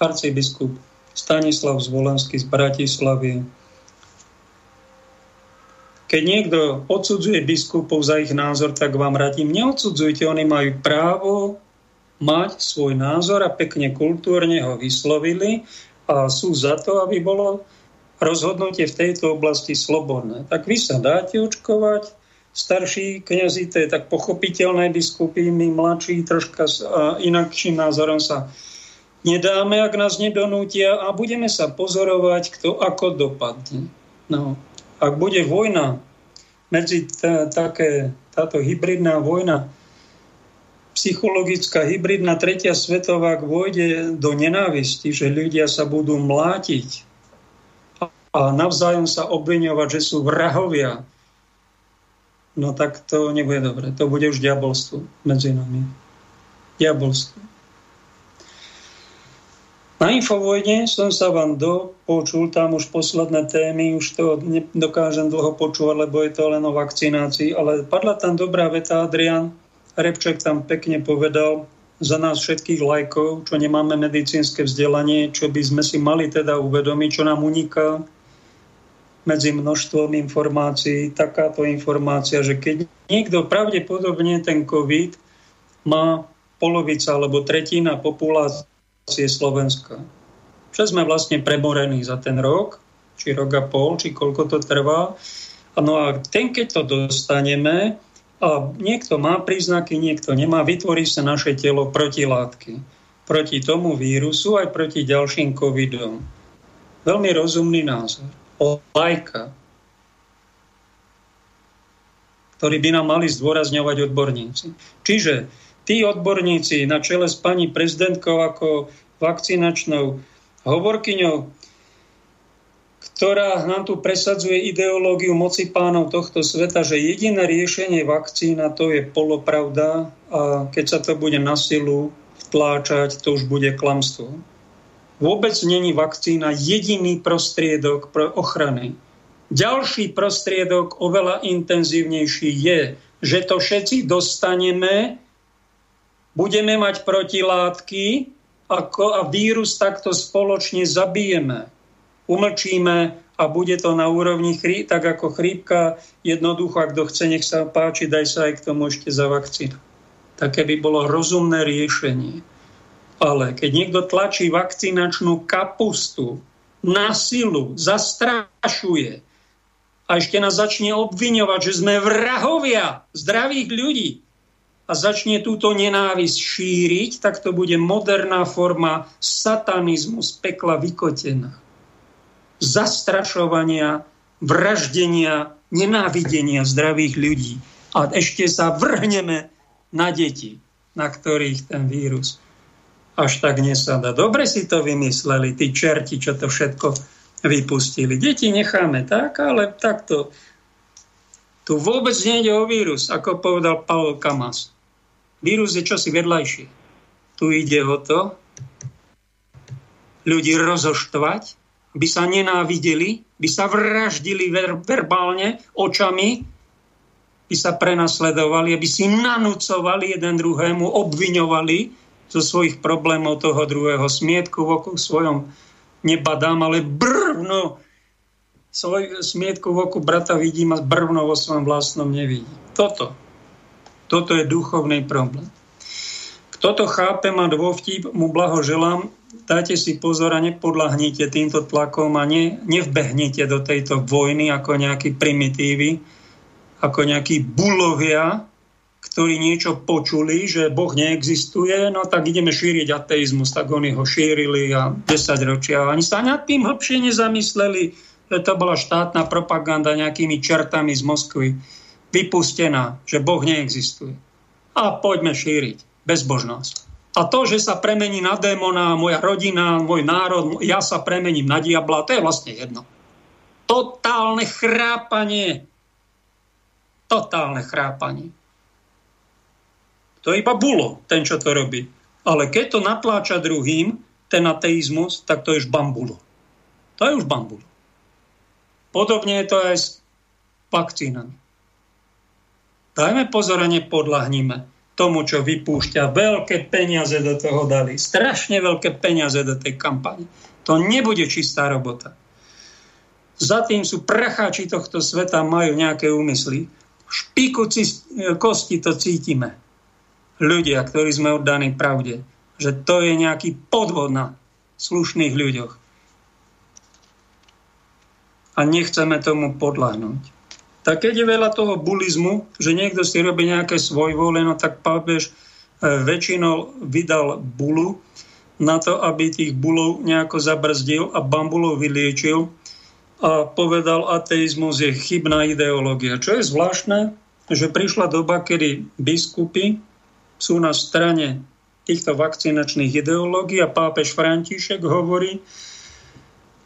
arcibiskup Stanislav Zvolenský z Bratislavy. Keď niekto odsudzuje biskupov za ich názor, tak vám radím, neodsudzujte, oni majú právo mať svoj názor a pekne kultúrne ho vyslovili a sú za to, aby bolo rozhodnutie v tejto oblasti slobodné. Tak vy sa dáte očkovať, starší kniazy, to je tak pochopiteľné, biskupy, my mladší troška s inakším názorom sa nedáme, ak nás nedonútia a budeme sa pozorovať, kto ako dopadne. No, ak bude vojna medzi t- také, táto hybridná vojna psychologická hybridná tretia svetová vôjde do nenávisti, že ľudia sa budú mlátiť a navzájom sa obviňovať, že sú vrahovia, no tak to nebude dobre. To bude už diabolstvo medzi nami. Diabolstvo. Na Infovojne som sa vám dopočul, tam už posledné témy, už to nedokážem dlho počúvať, lebo je to len o vakcinácii, ale padla tam dobrá veta, Adrian Repček tam pekne povedal, za nás všetkých lajkov, čo nemáme medicínske vzdelanie, čo by sme si mali teda uvedomiť, čo nám uniká medzi množstvom informácií, takáto informácia, že keď niekto pravdepodobne ten COVID má polovica alebo tretina populácie Slovenska. Čo sme vlastne premorení za ten rok, či rok a pol, či koľko to trvá. No a ten, keď to dostaneme, niekto má príznaky, niekto nemá, vytvorí sa naše telo protilátky proti tomu vírusu aj proti ďalším covidom. Veľmi rozumný názor. O lajka, ktorý by nám mali zdôrazňovať odborníci. Čiže tí odborníci na čele s pani prezidentkou ako vakcinačnou hovorkyňou, ktorá nám tu presadzuje ideológiu moci pánov tohto sveta, že jediné riešenie vakcína to je polopravda a keď sa to bude na silu vtláčať, to už bude klamstvo. Vôbec není vakcína jediný prostriedok pro ochrany. Ďalší prostriedok, oveľa intenzívnejší, je, že to všetci dostaneme budeme mať protilátky a vírus takto spoločne zabijeme. Umlčíme a bude to na úrovni chrí, tak ako chrípka. Jednoducho, ak kto chce, nech sa páči, daj sa aj k tomu ešte za vakcínu. Také by bolo rozumné riešenie. Ale keď niekto tlačí vakcinačnú kapustu na silu, zastrašuje a ešte nás začne obviňovať, že sme vrahovia zdravých ľudí, a začne túto nenávisť šíriť, tak to bude moderná forma satanizmu z pekla vykotená. Zastrašovania, vraždenia, nenávidenia zdravých ľudí. A ešte sa vrhneme na deti, na ktorých ten vírus až tak nesada. Dobre si to vymysleli, tí čerti, čo to všetko vypustili. Deti necháme tak, ale takto. Tu vôbec nejde o vírus, ako povedal Pavel Kamas. Vírus je čosi vedľajšie. Tu ide o to, ľudí rozoštvať, by sa nenávideli, by sa vraždili ver- verbálne, očami, by sa prenasledovali, aby si nanúcovali jeden druhému, obviňovali zo svojich problémov toho druhého smietku v oku svojom nebadám, ale brvno svoj smietku v oku brata vidím a brvno vo svojom vlastnom nevidím. Toto toto je duchovný problém. Kto to chápe, má dôvtip, mu blahoželám. Dajte si pozor a nepodlahnite týmto tlakom a ne, nevbehnite do tejto vojny ako nejakí primitívy, ako nejakí bulovia, ktorí niečo počuli, že Boh neexistuje, no tak ideme šíriť ateizmus, tak oni ho šírili a 10 ročia. Ani sa nad tým hlbšie nezamysleli, že to bola štátna propaganda nejakými čertami z Moskvy vypustená, že Boh neexistuje. A poďme šíriť bezbožnosť. A to, že sa premení na démona, moja rodina, môj národ, ja sa premením na diabla, to je vlastne jedno. Totálne chrápanie. Totálne chrápanie. To je iba bulo, ten, čo to robí. Ale keď to natláča druhým, ten ateizmus, tak to je už bambulo. To je už bambulo. Podobne je to aj s vakcínami. Dajme pozor a nepodlahnime tomu, čo vypúšťa. Veľké peniaze do toho dali. Strašne veľké peniaze do tej kampane. To nebude čistá robota. Za tým sú pracháči tohto sveta, majú nejaké úmysly. V špiku kosti to cítime. Ľudia, ktorí sme oddaní pravde. Že to je nejaký podvod na slušných ľuďoch. A nechceme tomu podľahnúť tak keď je veľa toho bulizmu, že niekto si robí nejaké svojvole, no tak pápež e, väčšinou vydal bulu na to, aby tých bulov nejako zabrzdil a bambulov vyliečil a povedal, ateizmus je chybná ideológia. Čo je zvláštne, že prišla doba, kedy biskupy sú na strane týchto vakcinačných ideológií a pápež František hovorí,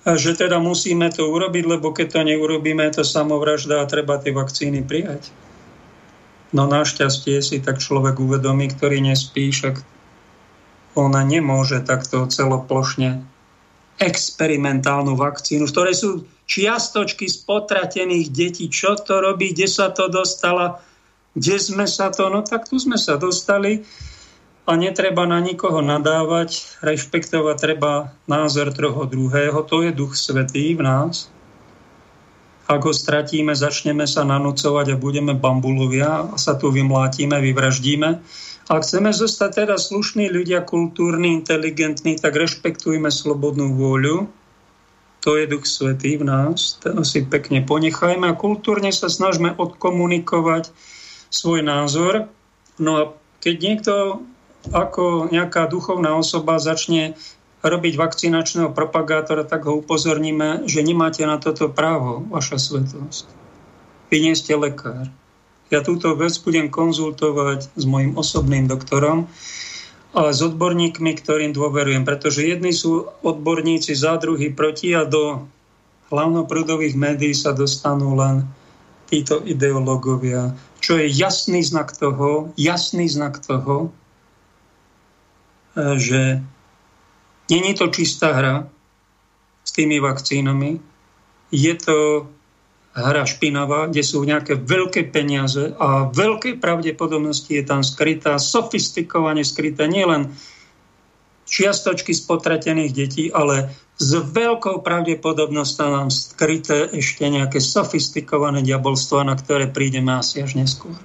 že teda musíme to urobiť, lebo keď to neurobíme, to samovražda a treba tie vakcíny prijať. No našťastie si tak človek uvedomí, ktorý nespí, však ona nemôže takto celoplošne experimentálnu vakcínu, v ktorej sú čiastočky z potratených detí. Čo to robí, kde sa to dostala, kde sme sa to, no tak tu sme sa dostali a netreba na nikoho nadávať, rešpektovať treba názor troho druhého, to je duch svetý v nás. Ak ho stratíme, začneme sa nanúcovať a budeme bambulovia a sa tu vymlátime, vyvraždíme. Ak chceme zostať teda slušní ľudia, kultúrni, inteligentní, tak rešpektujme slobodnú vôľu. To je Duch Svetý v nás. Ten si pekne ponechajme a kultúrne sa snažme odkomunikovať svoj názor. No a keď niekto ako nejaká duchovná osoba začne robiť vakcinačného propagátora, tak ho upozorníme, že nemáte na toto právo, vaša svetosť. Vy nie ste lekár. Ja túto vec budem konzultovať s mojim osobným doktorom a s odborníkmi, ktorým dôverujem, pretože jedni sú odborníci za druhý proti a do hlavnoprúdových médií sa dostanú len títo ideológovia, čo je jasný znak toho, jasný znak toho, že není to čistá hra s tými vakcínami, je to hra špinavá, kde sú nejaké veľké peniaze a veľké pravdepodobnosti je tam skrytá, sofistikovane skrytá nielen čiastočky z potratených detí, ale s veľkou pravdepodobnosťou nám skryté ešte nejaké sofistikované diabolstva, na ktoré prídeme asi až neskôr.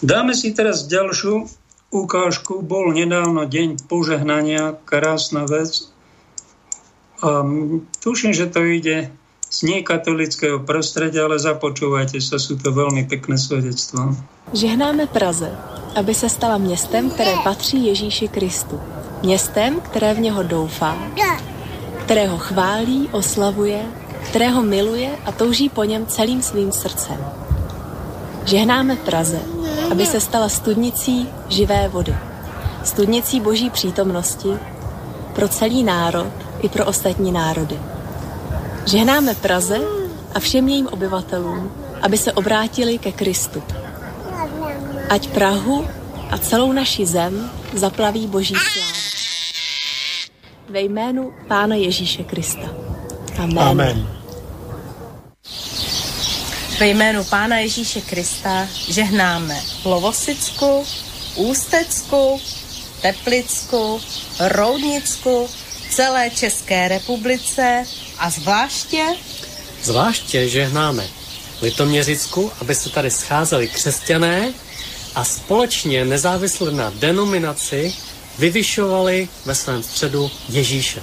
Dáme si teraz ďalšiu ukážku. Bol nedávno deň požehnania, krásna vec. A tuším, že to ide z niekatolického prostredia, ale započúvajte sa, sú to veľmi pekné svedectvá. Žehnáme Praze, aby se stala městem, které patří Ježíši Kristu. Městem, které v něho doufá, kterého chválí, oslavuje, kterého miluje a touží po něm celým svým srdcem. Žehnáme Praze, aby se stala studnicí živé vody. Studnicí boží přítomnosti pro celý národ i pro ostatní národy. Žehnáme Praze a všem jejím obyvatelům, aby se obrátili ke Kristu. Ať Prahu a celou naši zem zaplaví Boží sláva. Ve jménu Pána Ježíše Krista. Amen. Amen. Ve jménu Pána Ježíše Krista žehnáme Lovosicku, Ústecku, Teplicku, Roudnicku, celé České republice a zvláště... Zvláště žehnáme Litoměřicku, aby se tady scházeli křesťané a společně nezávisle na denominaci vyvyšovali ve svém středu Ježíše.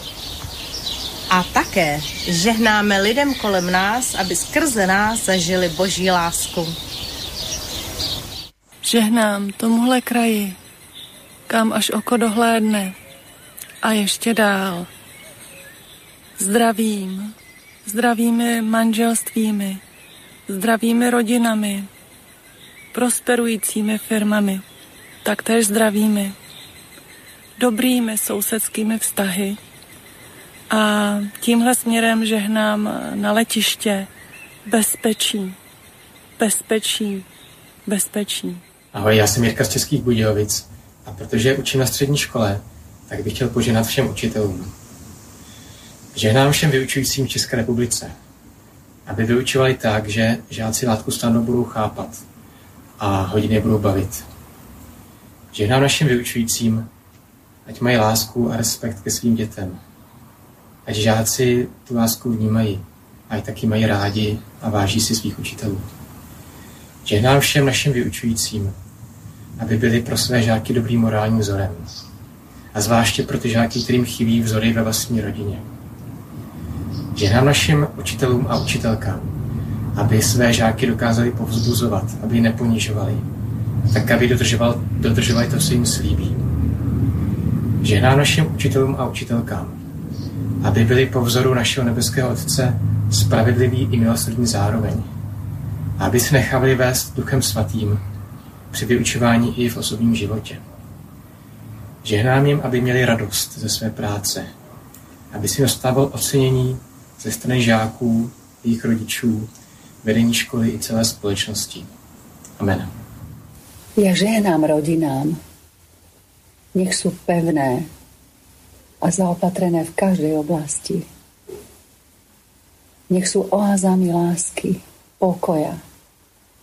A také žehnáme lidem kolem nás, aby skrze nás zažili boží lásku. Žehnám tomuhle kraji, kam až oko dohlédne a ještě dál. Zdravím, zdravými manželstvími, zdravými rodinami, prosperujícími firmami, taktéž zdravými, dobrými sousedskými vztahy, a tímhle směrem žehnám na letiště bezpečí, bezpečí, bezpečí. Ahoj, já jsem Jirka z Českých Budějovic a protože učím na střední škole, tak bych chtěl poženat všem učitelům. Žehnám všem vyučujícím v České republice, aby vyučovali tak, že žáci látku stanu budou chápat a hodiny budou bavit. Žehnám našim vyučujícím, ať mají lásku a respekt ke svým dětem, ať žáci tu lásku vnímají, ať taky mají rádi a váží si svých učitelů. Žehnám všem našim vyučujícím, aby byli pro své žáky dobrým morálním vzorem. A zvláště pro ty žáky, kterým chybí vzory ve vlastní rodině. Žehnám našim učitelům a učitelkám, aby své žáky dokázali povzbuzovat, aby je neponižovali, tak aby dodržoval, dodržovali to, co jim slíbí. Žehnám našim učitelům a učitelkám, aby byli po vzoru našeho nebeského Otce spravedliví i milosrdní zároveň. Aby se nechali vést Duchem Svatým při vyučování i v osobním životě. Žehnám jim, aby měli radost ze své práce, aby si dostával ocenění ze strany žáků, jejich rodičů, vedení školy i celé společnosti. Amen. Ja žehnám rodinám, nech sú pevné, a zaopatrené v každej oblasti. Nech sú oázami lásky, pokoja,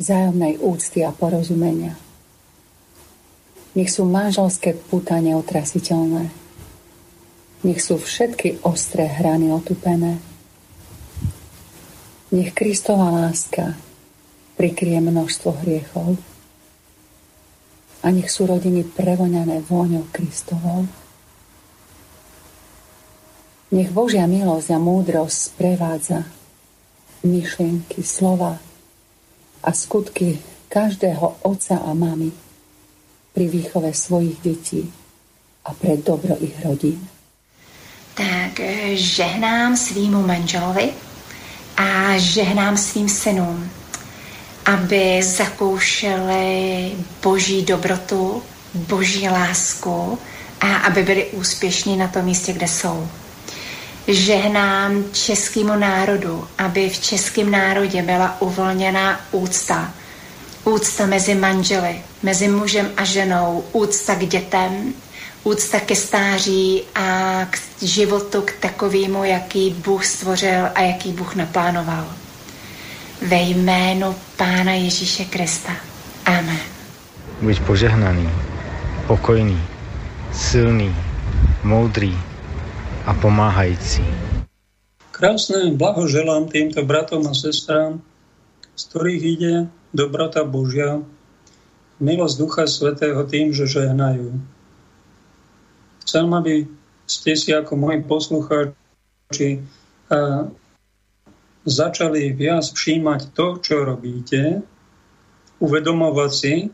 vzájomnej úcty a porozumenia. Nech sú manželské puta neotrasiteľné. Nech sú všetky ostré hrany otupené. Nech Kristova láska prikrie množstvo hriechov a nech sú rodiny prevoňané vôňou Kristovou. Nech Božia milosť a múdrosť sprevádza myšlienky, slova a skutky každého otca a mamy pri výchove svojich detí a pre dobro ich rodín. Tak eh, žehnám svýmu manželovi a žehnám svým synům, aby zakoušeli boží dobrotu, boží lásku a aby byli úspěšní na tom místě, kde jsou. Žehnám českému národu, aby v českém národě byla uvolněná úcta. Úcta mezi manželi, mezi mužem a ženou, úcta k dětem, úcta ke stáří a k životu k takovému, jaký Bůh stvořil a jaký Bůh naplánoval. Ve jménu Pána Ježíše Krista. Amen. Buď požehnaný, pokojný, silný, moudrý a pomáhající. Krásne blahoželám týmto bratom a sestrám, z ktorých ide dobrota Božia, milosť Ducha Svetého tým, že žehnajú. Chcem, aby ste si ako moji poslucháči začali viac všímať to, čo robíte, uvedomovať si, e,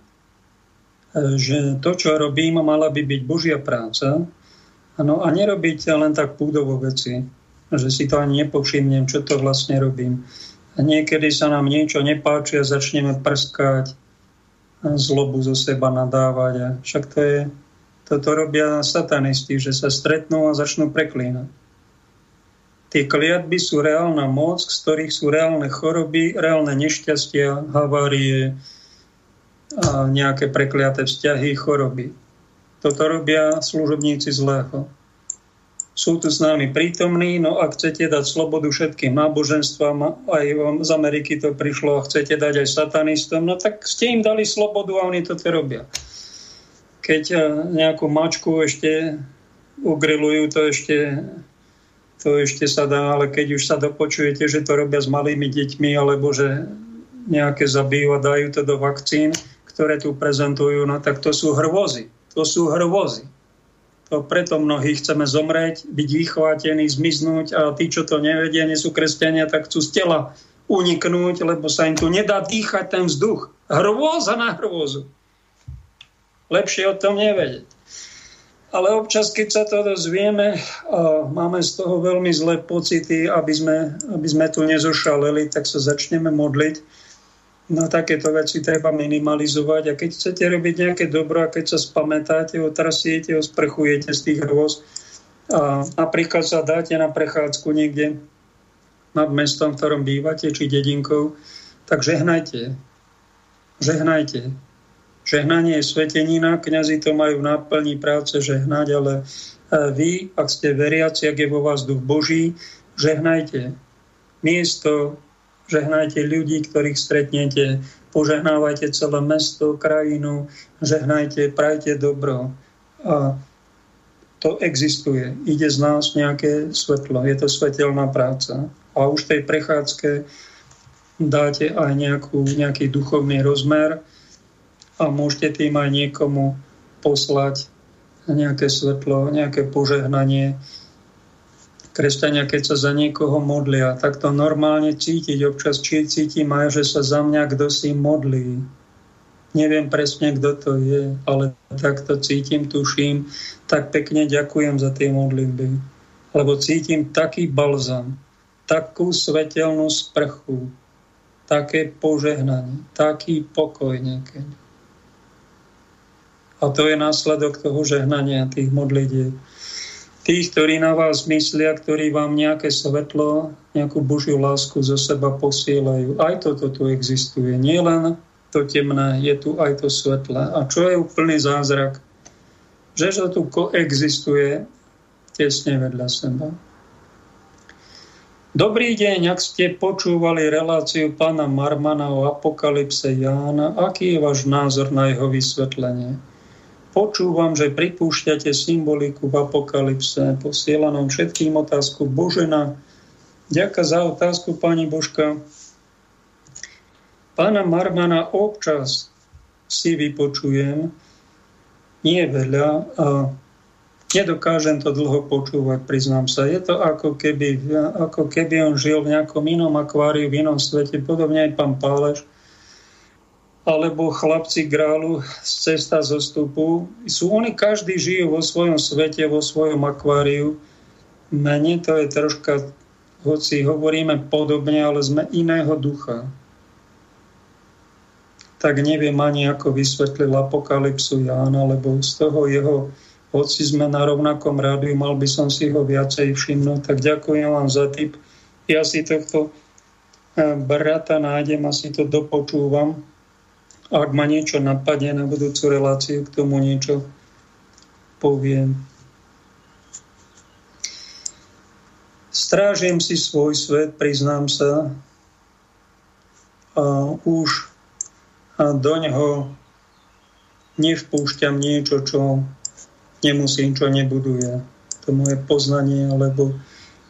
že to, čo robím, mala by byť Božia práca, ano, a nerobiť len tak púdovo veci, že si to ani nepovšimnem, čo to vlastne robím. A niekedy sa nám niečo nepáči a začneme prskať, zlobu zo seba nadávať. A však to je, toto robia satanisti, že sa stretnú a začnú preklínať. Tie kliatby sú reálna moc, z ktorých sú reálne choroby, reálne nešťastia, havárie a nejaké prekliaté vzťahy, choroby. Toto robia služobníci zlého. Sú tu s nami prítomní, no ak chcete dať slobodu všetkým náboženstvám, aj z Ameriky to prišlo, a chcete dať aj satanistom, no tak ste im dali slobodu a oni toto robia. Keď eh, nejakú mačku ešte ugrilujú, to ešte to ešte sa dá, ale keď už sa dopočujete, že to robia s malými deťmi, alebo že nejaké zabijú a dajú to do vakcín, ktoré tu prezentujú, no tak to sú hrvozy. To sú hrvozy. To preto mnohí chceme zomrieť, byť vychvátení, zmiznúť a tí, čo to nevedia, nie sú kresťania, tak chcú z tela uniknúť, lebo sa im tu nedá dýchať ten vzduch. Hrôza na hrôzu. Lepšie o tom nevedieť ale občas, keď sa to dozvieme máme z toho veľmi zlé pocity, aby sme, aby sme tu nezošaleli, tak sa začneme modliť. Na takéto veci treba minimalizovať. A keď chcete robiť nejaké dobro a keď sa spamätáte, otrasiete, osprchujete z tých hrôz a napríklad sa dáte na prechádzku niekde nad mestom, v ktorom bývate, či dedinkou, tak žehnajte. Žehnajte. Žehnanie je svetenina, kňazi to majú v náplni práce žehnať, ale e, vy, ak ste veriaci, ak je vo vás duch Boží, žehnajte. Miesto, žehnajte ľudí, ktorých stretnete, požehnávajte celé mesto, krajinu, žehnajte, prajte dobro. A to existuje. Ide z nás nejaké svetlo. Je to svetelná práca. A už tej prechádzke dáte aj nejakú, nejaký duchovný rozmer, a môžete tým aj niekomu poslať nejaké svetlo, nejaké požehnanie. Kresťania, keď sa za niekoho modlia, tak to normálne cítiť. Občas či cítim aj, že sa za mňa kto si modlí. Neviem presne, kto to je, ale tak to cítim, tuším. Tak pekne ďakujem za tie modlitby. Lebo cítim taký balzam, takú svetelnú sprchu, také požehnanie, taký pokoj niekedy. A to je následok toho žehnania tých modlitieb. Tých, ktorí na vás myslia, ktorí vám nejaké svetlo, nejakú Božiu lásku zo seba posielajú. Aj toto tu existuje. Nie len to temné, je tu aj to svetlé. A čo je úplný zázrak? Že to tu koexistuje tesne vedľa seba. Dobrý deň, ak ste počúvali reláciu pána Marmana o apokalypse Jána, aký je váš názor na jeho vysvetlenie? Počúvam, že pripúšťate symboliku v apokalypse. Posielam vám všetkým otázku Božena. Ďakujem za otázku, pani Božka. Pána Marmana občas si vypočujem, nie veľa, a Nedokážem to dlho počúvať, priznám sa. Je to ako keby, ako keby on žil v nejakom inom akváriu, v inom svete, podobne aj pán Páleš, alebo chlapci grálu z cesta zostupu. Sú oni, každý žijú vo svojom svete, vo svojom akváriu. Mene to je troška, hoci hovoríme podobne, ale sme iného ducha. Tak neviem ani, ako vysvetlil apokalypsu Jána, lebo z toho jeho hoci sme na rovnakom rádiu, mal by som si ho viacej všimnúť. Tak ďakujem vám za tip. Ja si tohto e, brata nájdem a si to dopočúvam. Ak ma niečo napadne na budúcu reláciu, k tomu niečo poviem. Strážim si svoj svet, priznám sa. A už do neho nevpúšťam niečo, čo nemusím, čo nebuduje to moje poznanie, alebo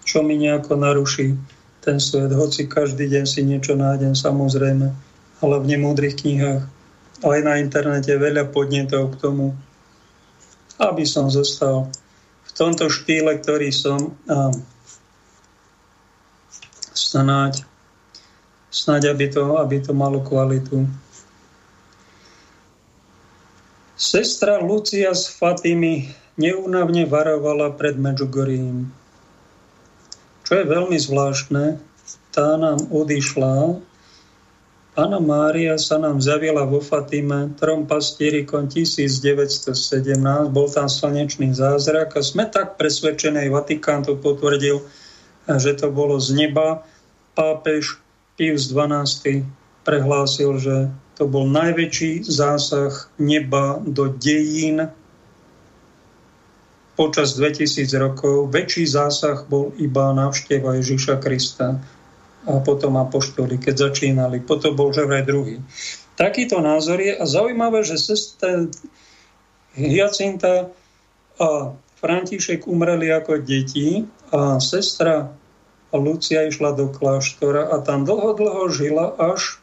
čo mi nejako naruší ten svet. Hoci každý deň si niečo nájdem, samozrejme, ale v nemúdrych knihách, aj na internete veľa podnetov k tomu, aby som zostal v tomto štýle, ktorý som a snáď, snáď aby, to, aby to malo kvalitu. Sestra Lucia z Fatimy neúnavne varovala pred Medžugorím. Čo je veľmi zvláštne, tá nám odišla. Pána Mária sa nám zavila vo Fatime trom pastierikom 1917, bol tam slnečný zázrak a sme tak presvedčení, Vatikán to potvrdil, že to bolo z neba. Pápež Pius XII prehlásil, že to bol najväčší zásah neba do dejín počas 2000 rokov. Väčší zásah bol iba návšteva Ježiša Krista a potom apoštoli, keď začínali. Potom bol že vraj druhý. Takýto názor je a zaujímavé, že sestra Hyacinta a František umreli ako deti a sestra Lucia išla do kláštora a tam dlho, dlho žila až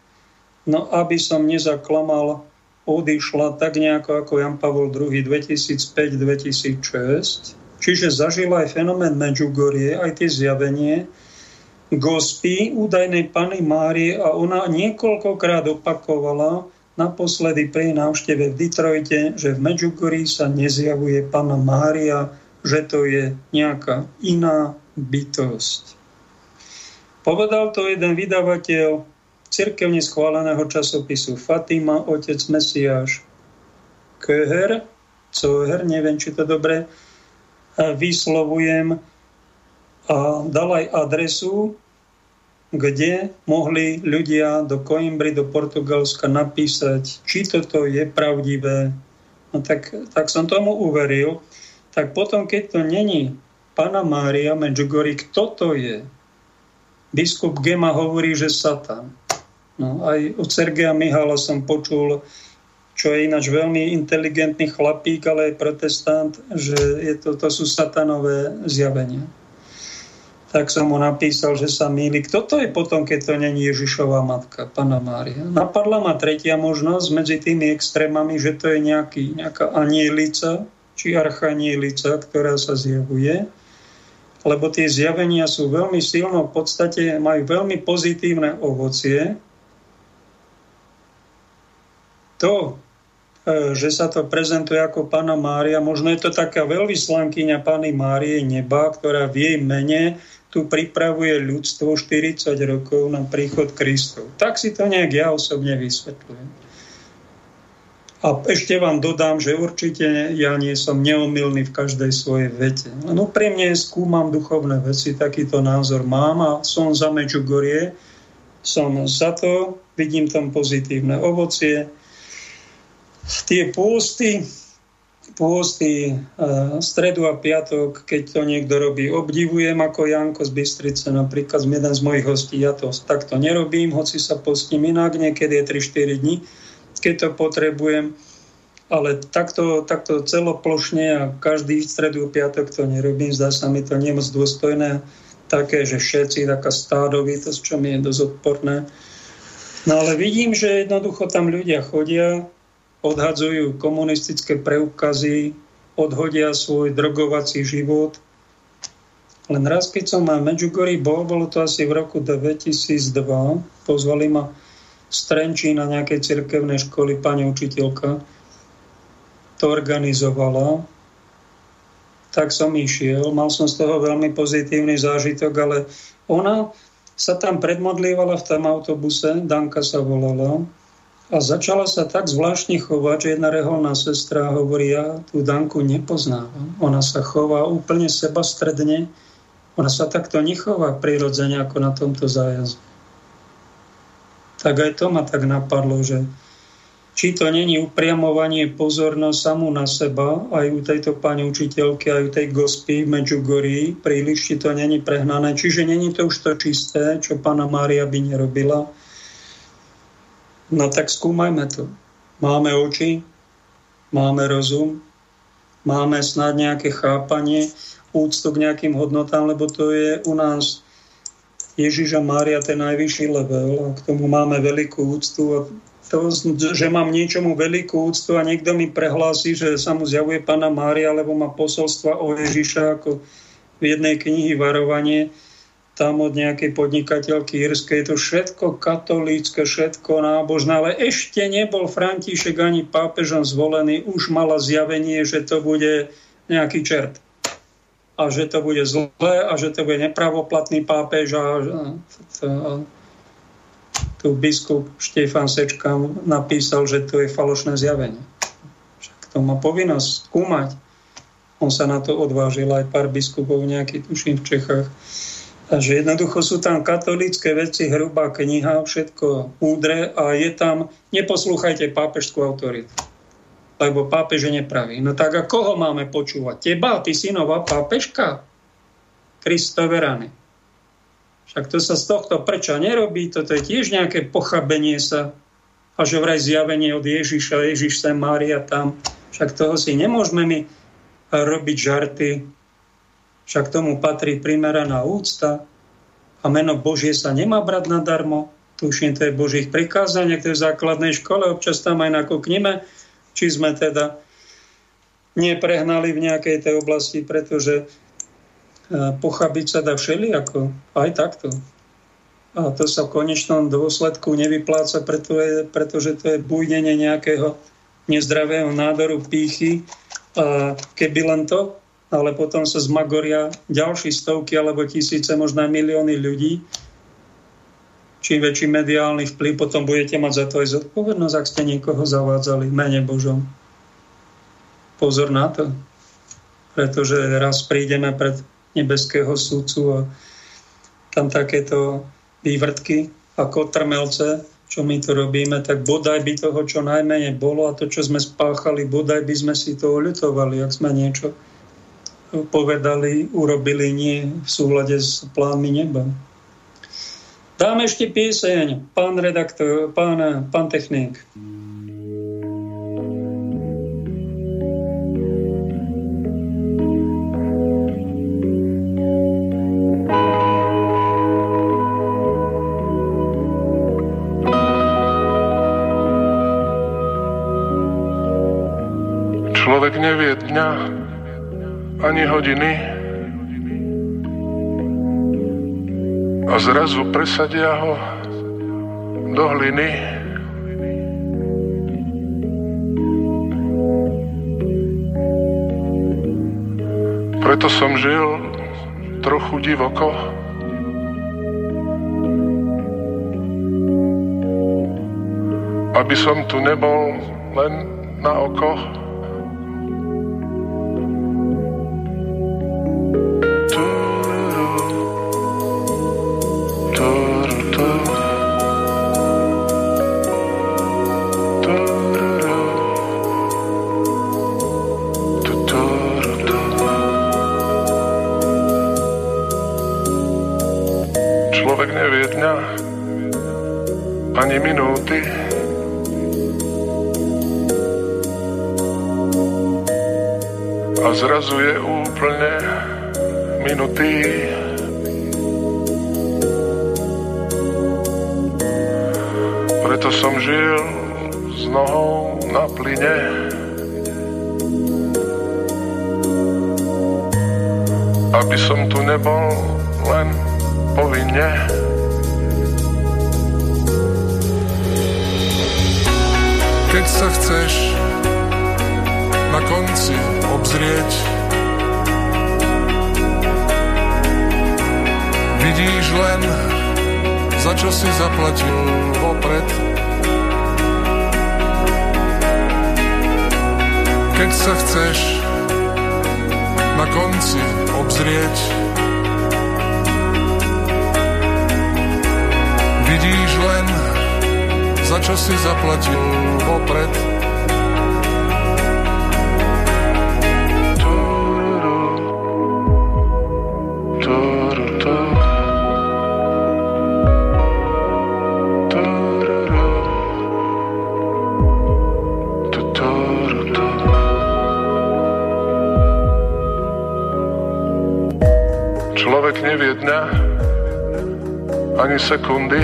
No aby som nezaklamal, odišla tak nejako ako Jan Pavel II 2005-2006. Čiže zažila aj fenomén Medjugorje, aj tie zjavenie gospy údajnej Pany Márie a ona niekoľkokrát opakovala, naposledy pri návšteve v Detroite, že v Medjugorji sa nezjavuje Pana Mária, že to je nejaká iná bytosť. Povedal to jeden vydavateľ cirkevne schváleného časopisu Fatima, otec Mesiáš Köher, Coher, neviem, či to dobre vyslovujem, a dal aj adresu, kde mohli ľudia do Coimbry, do Portugalska napísať, či toto je pravdivé. No tak, tak som tomu uveril. Tak potom, keď to není Pana Mária Medjugorje, kto to je? Biskup Gema hovorí, že Satan. No, aj od Sergeja Mihala som počul, čo je ináč veľmi inteligentný chlapík, ale aj protestant, že je to, to sú satanové zjavenia. Tak som mu napísal, že sa míli. Kto to je potom, keď to není Ježišová matka, Pana Mária? Napadla ma tretia možnosť medzi tými extrémami, že to je nejaký, nejaká anielica, či archanielica, ktorá sa zjavuje lebo tie zjavenia sú veľmi silno, v podstate majú veľmi pozitívne ovocie, to, e, že sa to prezentuje ako Pána Mária, možno je to taká veľvyslankyňa Pány Márie neba, ktorá v jej mene tu pripravuje ľudstvo 40 rokov na príchod Kristov. Tak si to nejak ja osobne vysvetľujem. A ešte vám dodám, že určite ja nie som neomilný v každej svojej vete. No pre mňa skúmam duchovné veci, takýto názor mám a som za Medžugorie, som za to, vidím tam pozitívne ovocie, tie pôsty, pôsty stredu a piatok, keď to niekto robí. Obdivujem ako Janko z Bystrice, napríklad jeden z mojich hostí. Ja to takto nerobím, hoci sa postím inak, niekedy je 3-4 dní, keď to potrebujem. Ale takto, takto celoplošne a každý stredu a piatok to nerobím. Zdá sa mi to nemoc dôstojné. Také, že všetci, taká stádovitosť, čo mi je dosť odporné. No ale vidím, že jednoducho tam ľudia chodia, odhadzujú komunistické preukazy, odhodia svoj drogovací život. Len raz, keď som na Medjugorji bol, bolo to asi v roku 2002, pozvali ma z Trenčína nejakej cirkevnej školy. Pani učiteľka, to organizovala, tak som išiel. Mal som z toho veľmi pozitívny zážitok, ale ona sa tam predmodlívala v tom autobuse, Danka sa volala, a začala sa tak zvláštne chovať, že jedna reholná sestra hovorí, ja tú Danku nepoznávam. Ona sa chová úplne sebastredne. Ona sa takto nechová prirodzene ako na tomto zájazde. Tak aj to ma tak napadlo, že či to není upriamovanie pozornosť samú na seba, aj u tejto pani učiteľky, aj u tej gospy v Medjugorji, príliš, či to není prehnané. Čiže není to už to čisté, čo pána Mária by nerobila No tak skúmajme to. Máme oči, máme rozum, máme snad nejaké chápanie, úctu k nejakým hodnotám, lebo to je u nás Ježiša Mária ten najvyšší level a k tomu máme veľkú úctu a to, že mám niečomu veľkú úctu a niekto mi prehlási, že sa mu zjavuje Pána Mária, alebo má posolstva o Ježiša ako v jednej knihy varovanie, tam od nejakej podnikateľky írskej, je to všetko katolícke, všetko nábožné, ale ešte nebol František ani pápežom zvolený, už mala zjavenie, že to bude nejaký čert a že to bude zlé a že to bude nepravoplatný pápež a, a, tu biskup Štefan Sečka napísal, že to je falošné zjavenie. Však to má povinnosť skúmať. On sa na to odvážil aj pár biskupov nejaký, tuším, v Čechách. Takže jednoducho sú tam katolícke veci, hrubá kniha, všetko múdre a je tam, neposlúchajte pápežskú autoritu, lebo pápež je nepravý. No tak a koho máme počúvať? Teba, ty si nová pápežka? Kristove rany. Však to sa z tohto preča nerobí, toto je tiež nejaké pochabenie sa a že vraj zjavenie od Ježiša, Ježiš sem, Mária tam. Však toho si nemôžeme my robiť žarty, však tomu patrí primeraná úcta a meno Božie sa nemá brať nadarmo. Tuším, to je Božích prikázanie, to je v základnej škole, občas tam aj nakúknime, či sme teda neprehnali v nejakej tej oblasti, pretože e, pochabiť sa dá všelijako, aj takto. A to sa v konečnom dôsledku nevypláca, pretože to je bujnenie nejakého nezdravého nádoru pýchy. A keby len to, ale potom sa zmagoria ďalší stovky alebo tisíce, možno milióny ľudí. Čím väčší mediálny vplyv, potom budete mať za to aj zodpovednosť, ak ste niekoho zavádzali v mene Božom. Pozor na to, pretože raz prídeme pred nebeského súdcu a tam takéto vývrtky ako trmelce, čo my tu robíme, tak bodaj by toho čo najmenej bolo a to, čo sme spáchali, bodaj by sme si to oľutovali, ak sme niečo povedali, urobili nie v súhľade s plánmi neba. Dáme ešte pieseň, pán redaktor, pán, pán technik. Človek nevie dňa, ani hodiny a zrazu presadia ho do hliny. Preto som žil trochu divoko. Aby som tu nebol len na oko. Ani minúty. A zrazu je úplne minutý. Preto som žil s nohou na plyne. Aby som tu nebol len povinne. Keď sa chceš na konci obzrieť, vidíš len, za čo si zaplatil vopred. Keď sa chceš na konci obzrieť, vidíš len, za čo si zaplatil vopred. Človek nevie dňa ani sekundy,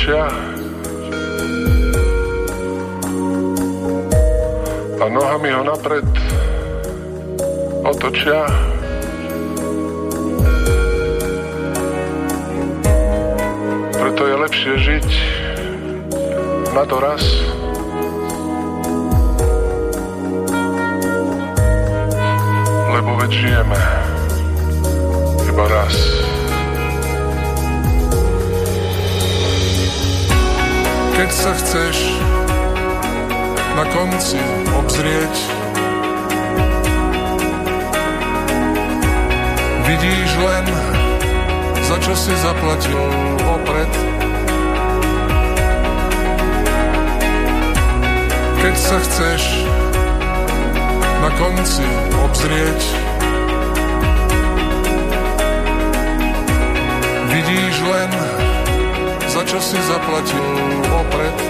storočia. A nohami ho napred otočia. Preto je lepšie žiť na doraz. Konci obzrieť. Vidíš len, za čo si zaplatil opred. Keď sa chceš na konci obzrieť, vidíš len, za čo si zaplatil opred.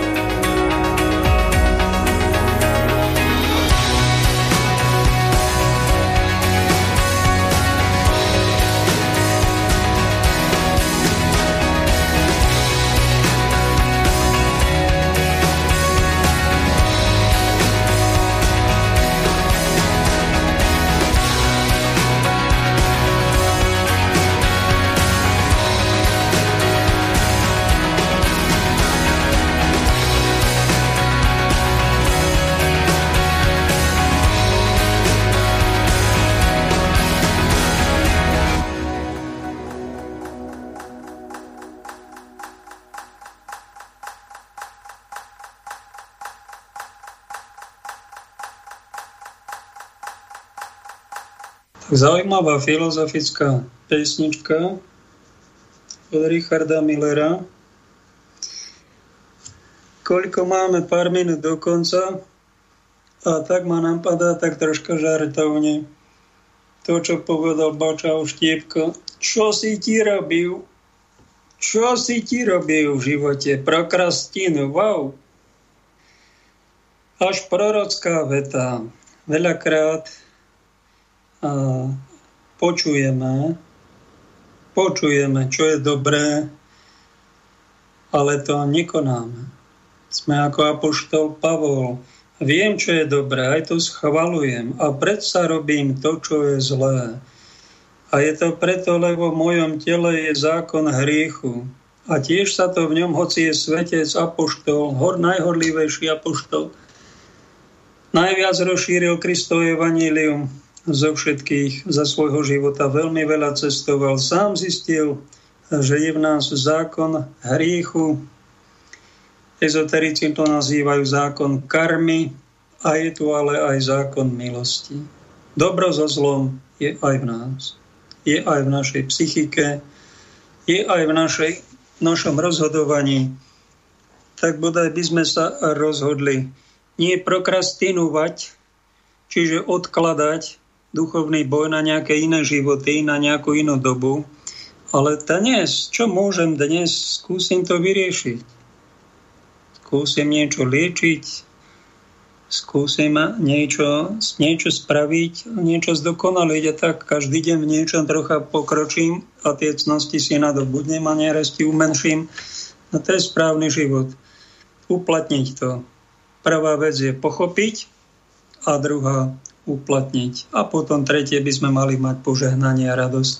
Zaujímavá filozofická pesnička od Richarda Millera. Koľko máme pár minút do konca a tak ma napadá tak troška žartovne to, čo povedal Bača Štiepko. Čo si ti robil? Čo si ti robil v živote? Prokrastínu, wow. Až prorocká veta. Veľakrát počujeme, počujeme, čo je dobré, ale to nekonáme. Sme ako apoštol Pavol. Viem, čo je dobré, aj to schvalujem a predsa robím to, čo je zlé. A je to preto, lebo v mojom tele je zákon hriechu. A tiež sa to v ňom, hoci je svetec, apoštol, hor, najhorlivejší apoštol, najviac rozšíril Kristovo evanílium, zo všetkých za svojho života veľmi veľa cestoval. Sám zistil, že je v nás zákon hriechu. Ezoterici to nazývajú zákon karmy a je tu ale aj zákon milosti. Dobro so zlom je aj v nás. Je aj v našej psychike, je aj v našej, našom rozhodovaní. Tak bodaj by sme sa rozhodli nie prokrastinovať, čiže odkladať duchovný boj na nejaké iné životy, na nejakú inú dobu. Ale dnes, čo môžem dnes, skúsim to vyriešiť. Skúsim niečo liečiť, skúsim niečo, niečo spraviť, niečo zdokonaliť a tak každý deň v niečom trocha pokročím a tie cnosti si nadobudnem a neresti umenším. No to je správny život. Uplatniť to. Prvá vec je pochopiť a druhá uplatniť. A potom tretie by sme mali mať požehnanie a radosť.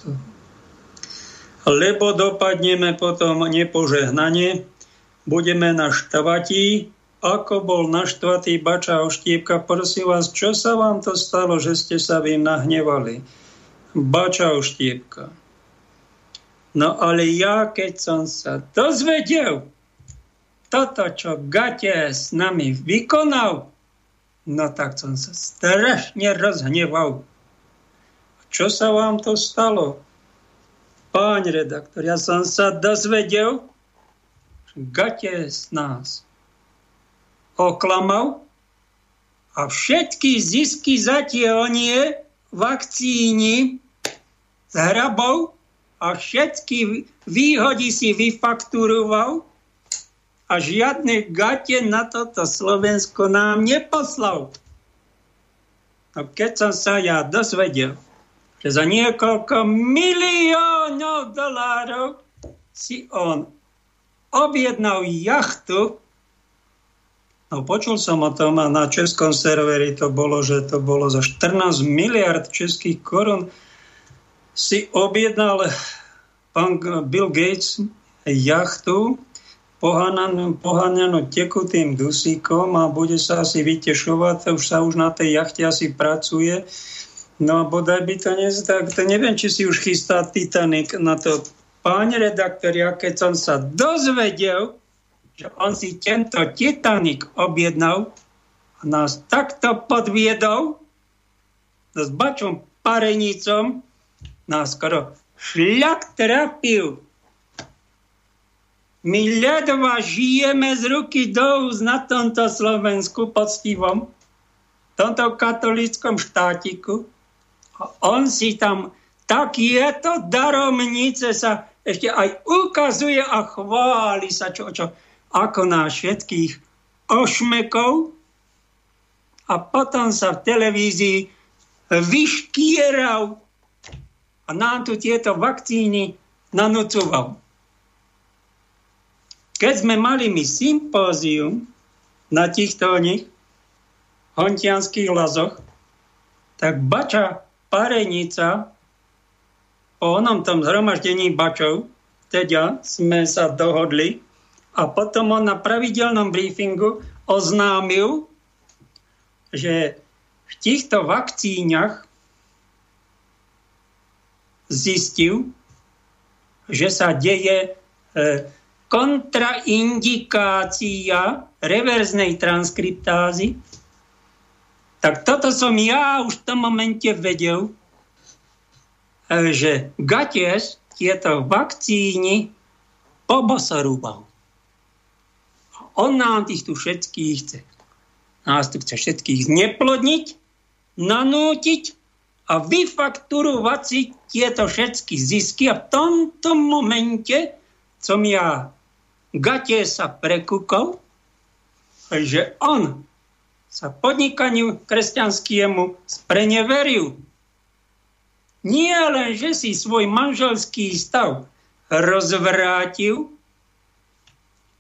Lebo dopadneme potom nepožehnanie, budeme naštvatí, ako bol naštvatý bača oštiepka. Prosím vás, čo sa vám to stalo, že ste sa vy nahnevali? Bača oštiepka. No ale ja, keď som sa dozvedel, toto, čo Gate s nami vykonal, No tak som sa strašne rozhneval. Čo sa vám to stalo? Pán redaktor, ja som sa dozvedel, že Gate z nás oklamal a všetky zisky nie vakcíny z a všetky výhody si vyfakturoval a žiadne gate na toto Slovensko nám neposlal. No keď som sa ja dozvedel, že za niekoľko miliónov dolárov si on objednal jachtu, no počul som o tom a na českom serveri to bolo, že to bolo za 14 miliard českých korun, si objednal pán Bill Gates jachtu, poháňanú tekutým dusíkom a bude sa asi vytešovať, už sa už na tej jachte asi pracuje. No a bodaj by to nezdá, to neviem, či si už chystá Titanic na to. Pán redaktor, ja keď som sa dozvedel, že on si tento Titanic objednal a nás takto podviedol, no s bačom parenicom nás skoro šľak trafil my ľadova žijeme z ruky do úst na tomto Slovensku poctivom, tomto katolíckom štátiku. A on si tam takieto daromnice sa ešte aj ukazuje a chváli sa, čo, čo, ako na všetkých ošmekov. A potom sa v televízii vyškieral a nám tu tieto vakcíny nanúcoval. Keď sme mali my sympózium na týchto nich, hontianských lazoch, tak Bača Parenica po onom tom zhromaždení Bačov, teda sme sa dohodli a potom on na pravidelnom briefingu oznámil, že v týchto vakcíňach zistil, že sa deje e, kontraindikácia reverznej transkriptázy, tak toto som ja už v tom momente vedel, e, že Gaties tieto vakcíny pobosorúbal. On nám tých tu všetkých chce. Nás tu chce všetkých zneplodniť, nanútiť a vyfakturovať si tieto všetky zisky. A v tomto momente som ja Gatie sa prekúkol, že on sa podnikaniu kresťanskému spreneveril. Nie len, že si svoj manželský stav rozvrátil,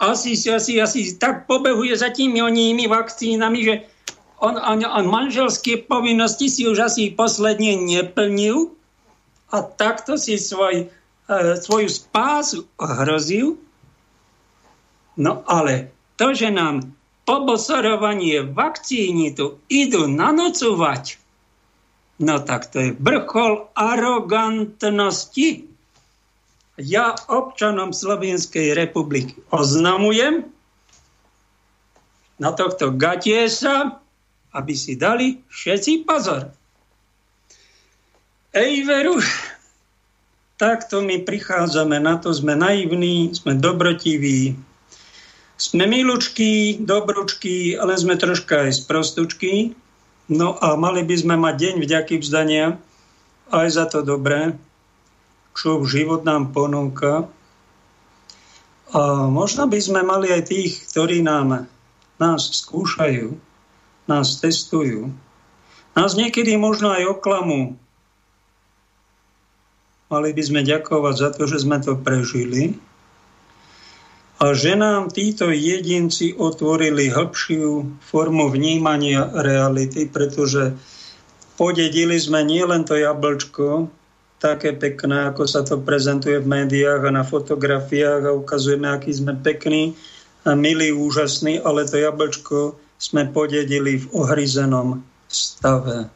asi, asi, asi tak pobehuje za tými onými vakcínami, že on, on, on manželské povinnosti si už asi posledne neplnil a takto si svoj, e, svoju spásu hrozil No ale to, že nám pobosorovanie vakcíny tu idú nanocovať, No tak to je vrchol arogantnosti. Ja občanom Slovenskej republiky oznamujem na tohto gatiesa, aby si dali všetci pozor. Ej, veru, takto my prichádzame, na to sme naivní, sme dobrotiví, sme milučky, dobručky, ale sme troška aj sprostučky. No a mali by sme mať deň vďaky vzdania aj za to dobré, čo život nám ponúka. A možno by sme mali aj tých, ktorí nám, nás skúšajú, nás testujú. Nás niekedy možno aj oklamu. Mali by sme ďakovať za to, že sme to prežili a že nám títo jedinci otvorili hĺbšiu formu vnímania reality, pretože podedili sme nielen to jablčko, také pekné, ako sa to prezentuje v médiách a na fotografiách a ukazujeme, aký sme pekní a milí, úžasní, ale to jablčko sme podedili v ohryzenom stave.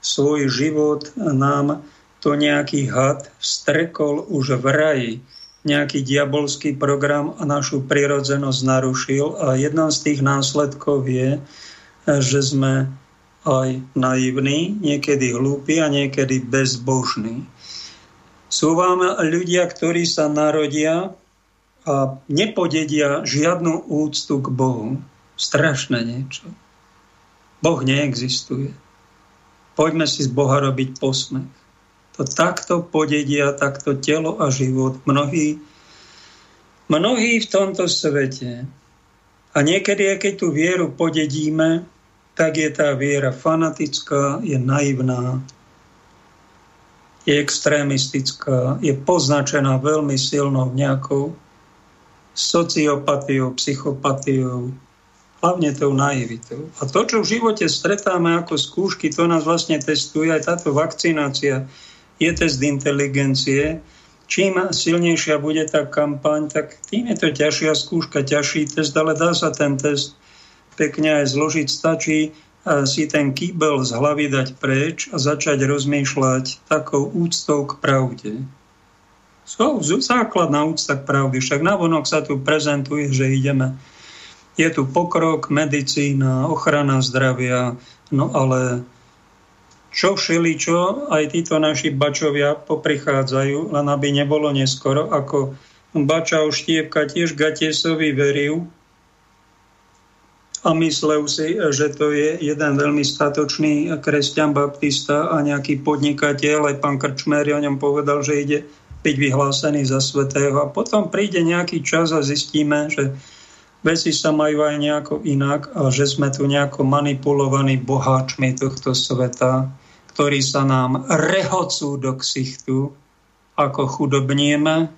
Svoj život nám to nejaký had vstrekol už v raji, nejaký diabolský program a našu prirodzenosť narušil a jedna z tých následkov je, že sme aj naivní, niekedy hlúpi a niekedy bezbožní. Sú vám ľudia, ktorí sa narodia a nepodedia žiadnu úctu k Bohu. Strašné niečo. Boh neexistuje. Poďme si z Boha robiť posmech to takto podedia, takto telo a život mnohí, mnohí v tomto svete. A niekedy, keď tú vieru podedíme, tak je tá viera fanatická, je naivná, je extrémistická, je poznačená veľmi silnou nejakou sociopatiou, psychopatiou, hlavne tou naivitou. A to, čo v živote stretáme ako skúšky, to nás vlastne testuje aj táto vakcinácia je test inteligencie. Čím silnejšia bude tá kampaň, tak tým je to ťažšia skúška, ťažší test, ale dá sa ten test pekne aj zložiť. Stačí si ten kýbel z hlavy dať preč a začať rozmýšľať takou úctou k pravde. So, základná úcta k pravde. Však navonok sa tu prezentuje, že ideme. Je tu pokrok, medicína, ochrana zdravia, no ale čo všeličo aj títo naši bačovia poprichádzajú, len aby nebolo neskoro, ako bača Štiepka tiež Gatiesovi veril a myslel si, že to je jeden veľmi statočný kresťan baptista a nejaký podnikateľ, aj pán Krčmer o ňom povedal, že ide byť vyhlásený za svetého. A potom príde nejaký čas a zistíme, že veci sa majú aj nejako inak a že sme tu nejako manipulovaní boháčmi tohto sveta ktorí sa nám rehocú do ksichtu, ako chudobnieme,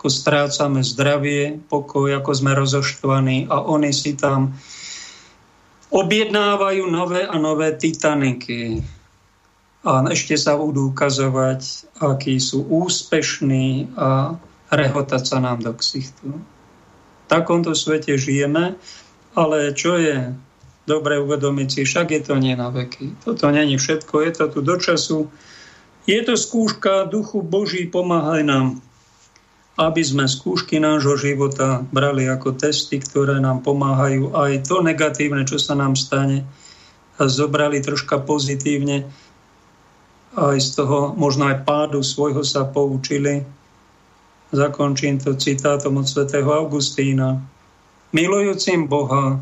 ako strácame zdravie, pokoj, ako sme rozoštvaní a oni si tam objednávajú nové a nové Titaniky. A ešte sa budú ukazovať, akí sú úspešní a rehotať sa nám do ksichtu. V takomto svete žijeme, ale čo je dobre uvedomiť si, však je to nie na veky. Toto není všetko, je to tu do času. Je to skúška duchu Boží, pomáhaj nám, aby sme skúšky nášho života brali ako testy, ktoré nám pomáhajú aj to negatívne, čo sa nám stane, a zobrali troška pozitívne, aj z toho možno aj pádu svojho sa poučili. Zakončím to citátom od svätého Augustína. Milujúcim Boha,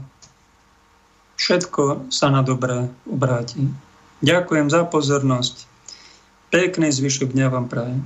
všetko sa na dobré obráti. Ďakujem za pozornosť. Pekný zvyšok dňa vám prajem.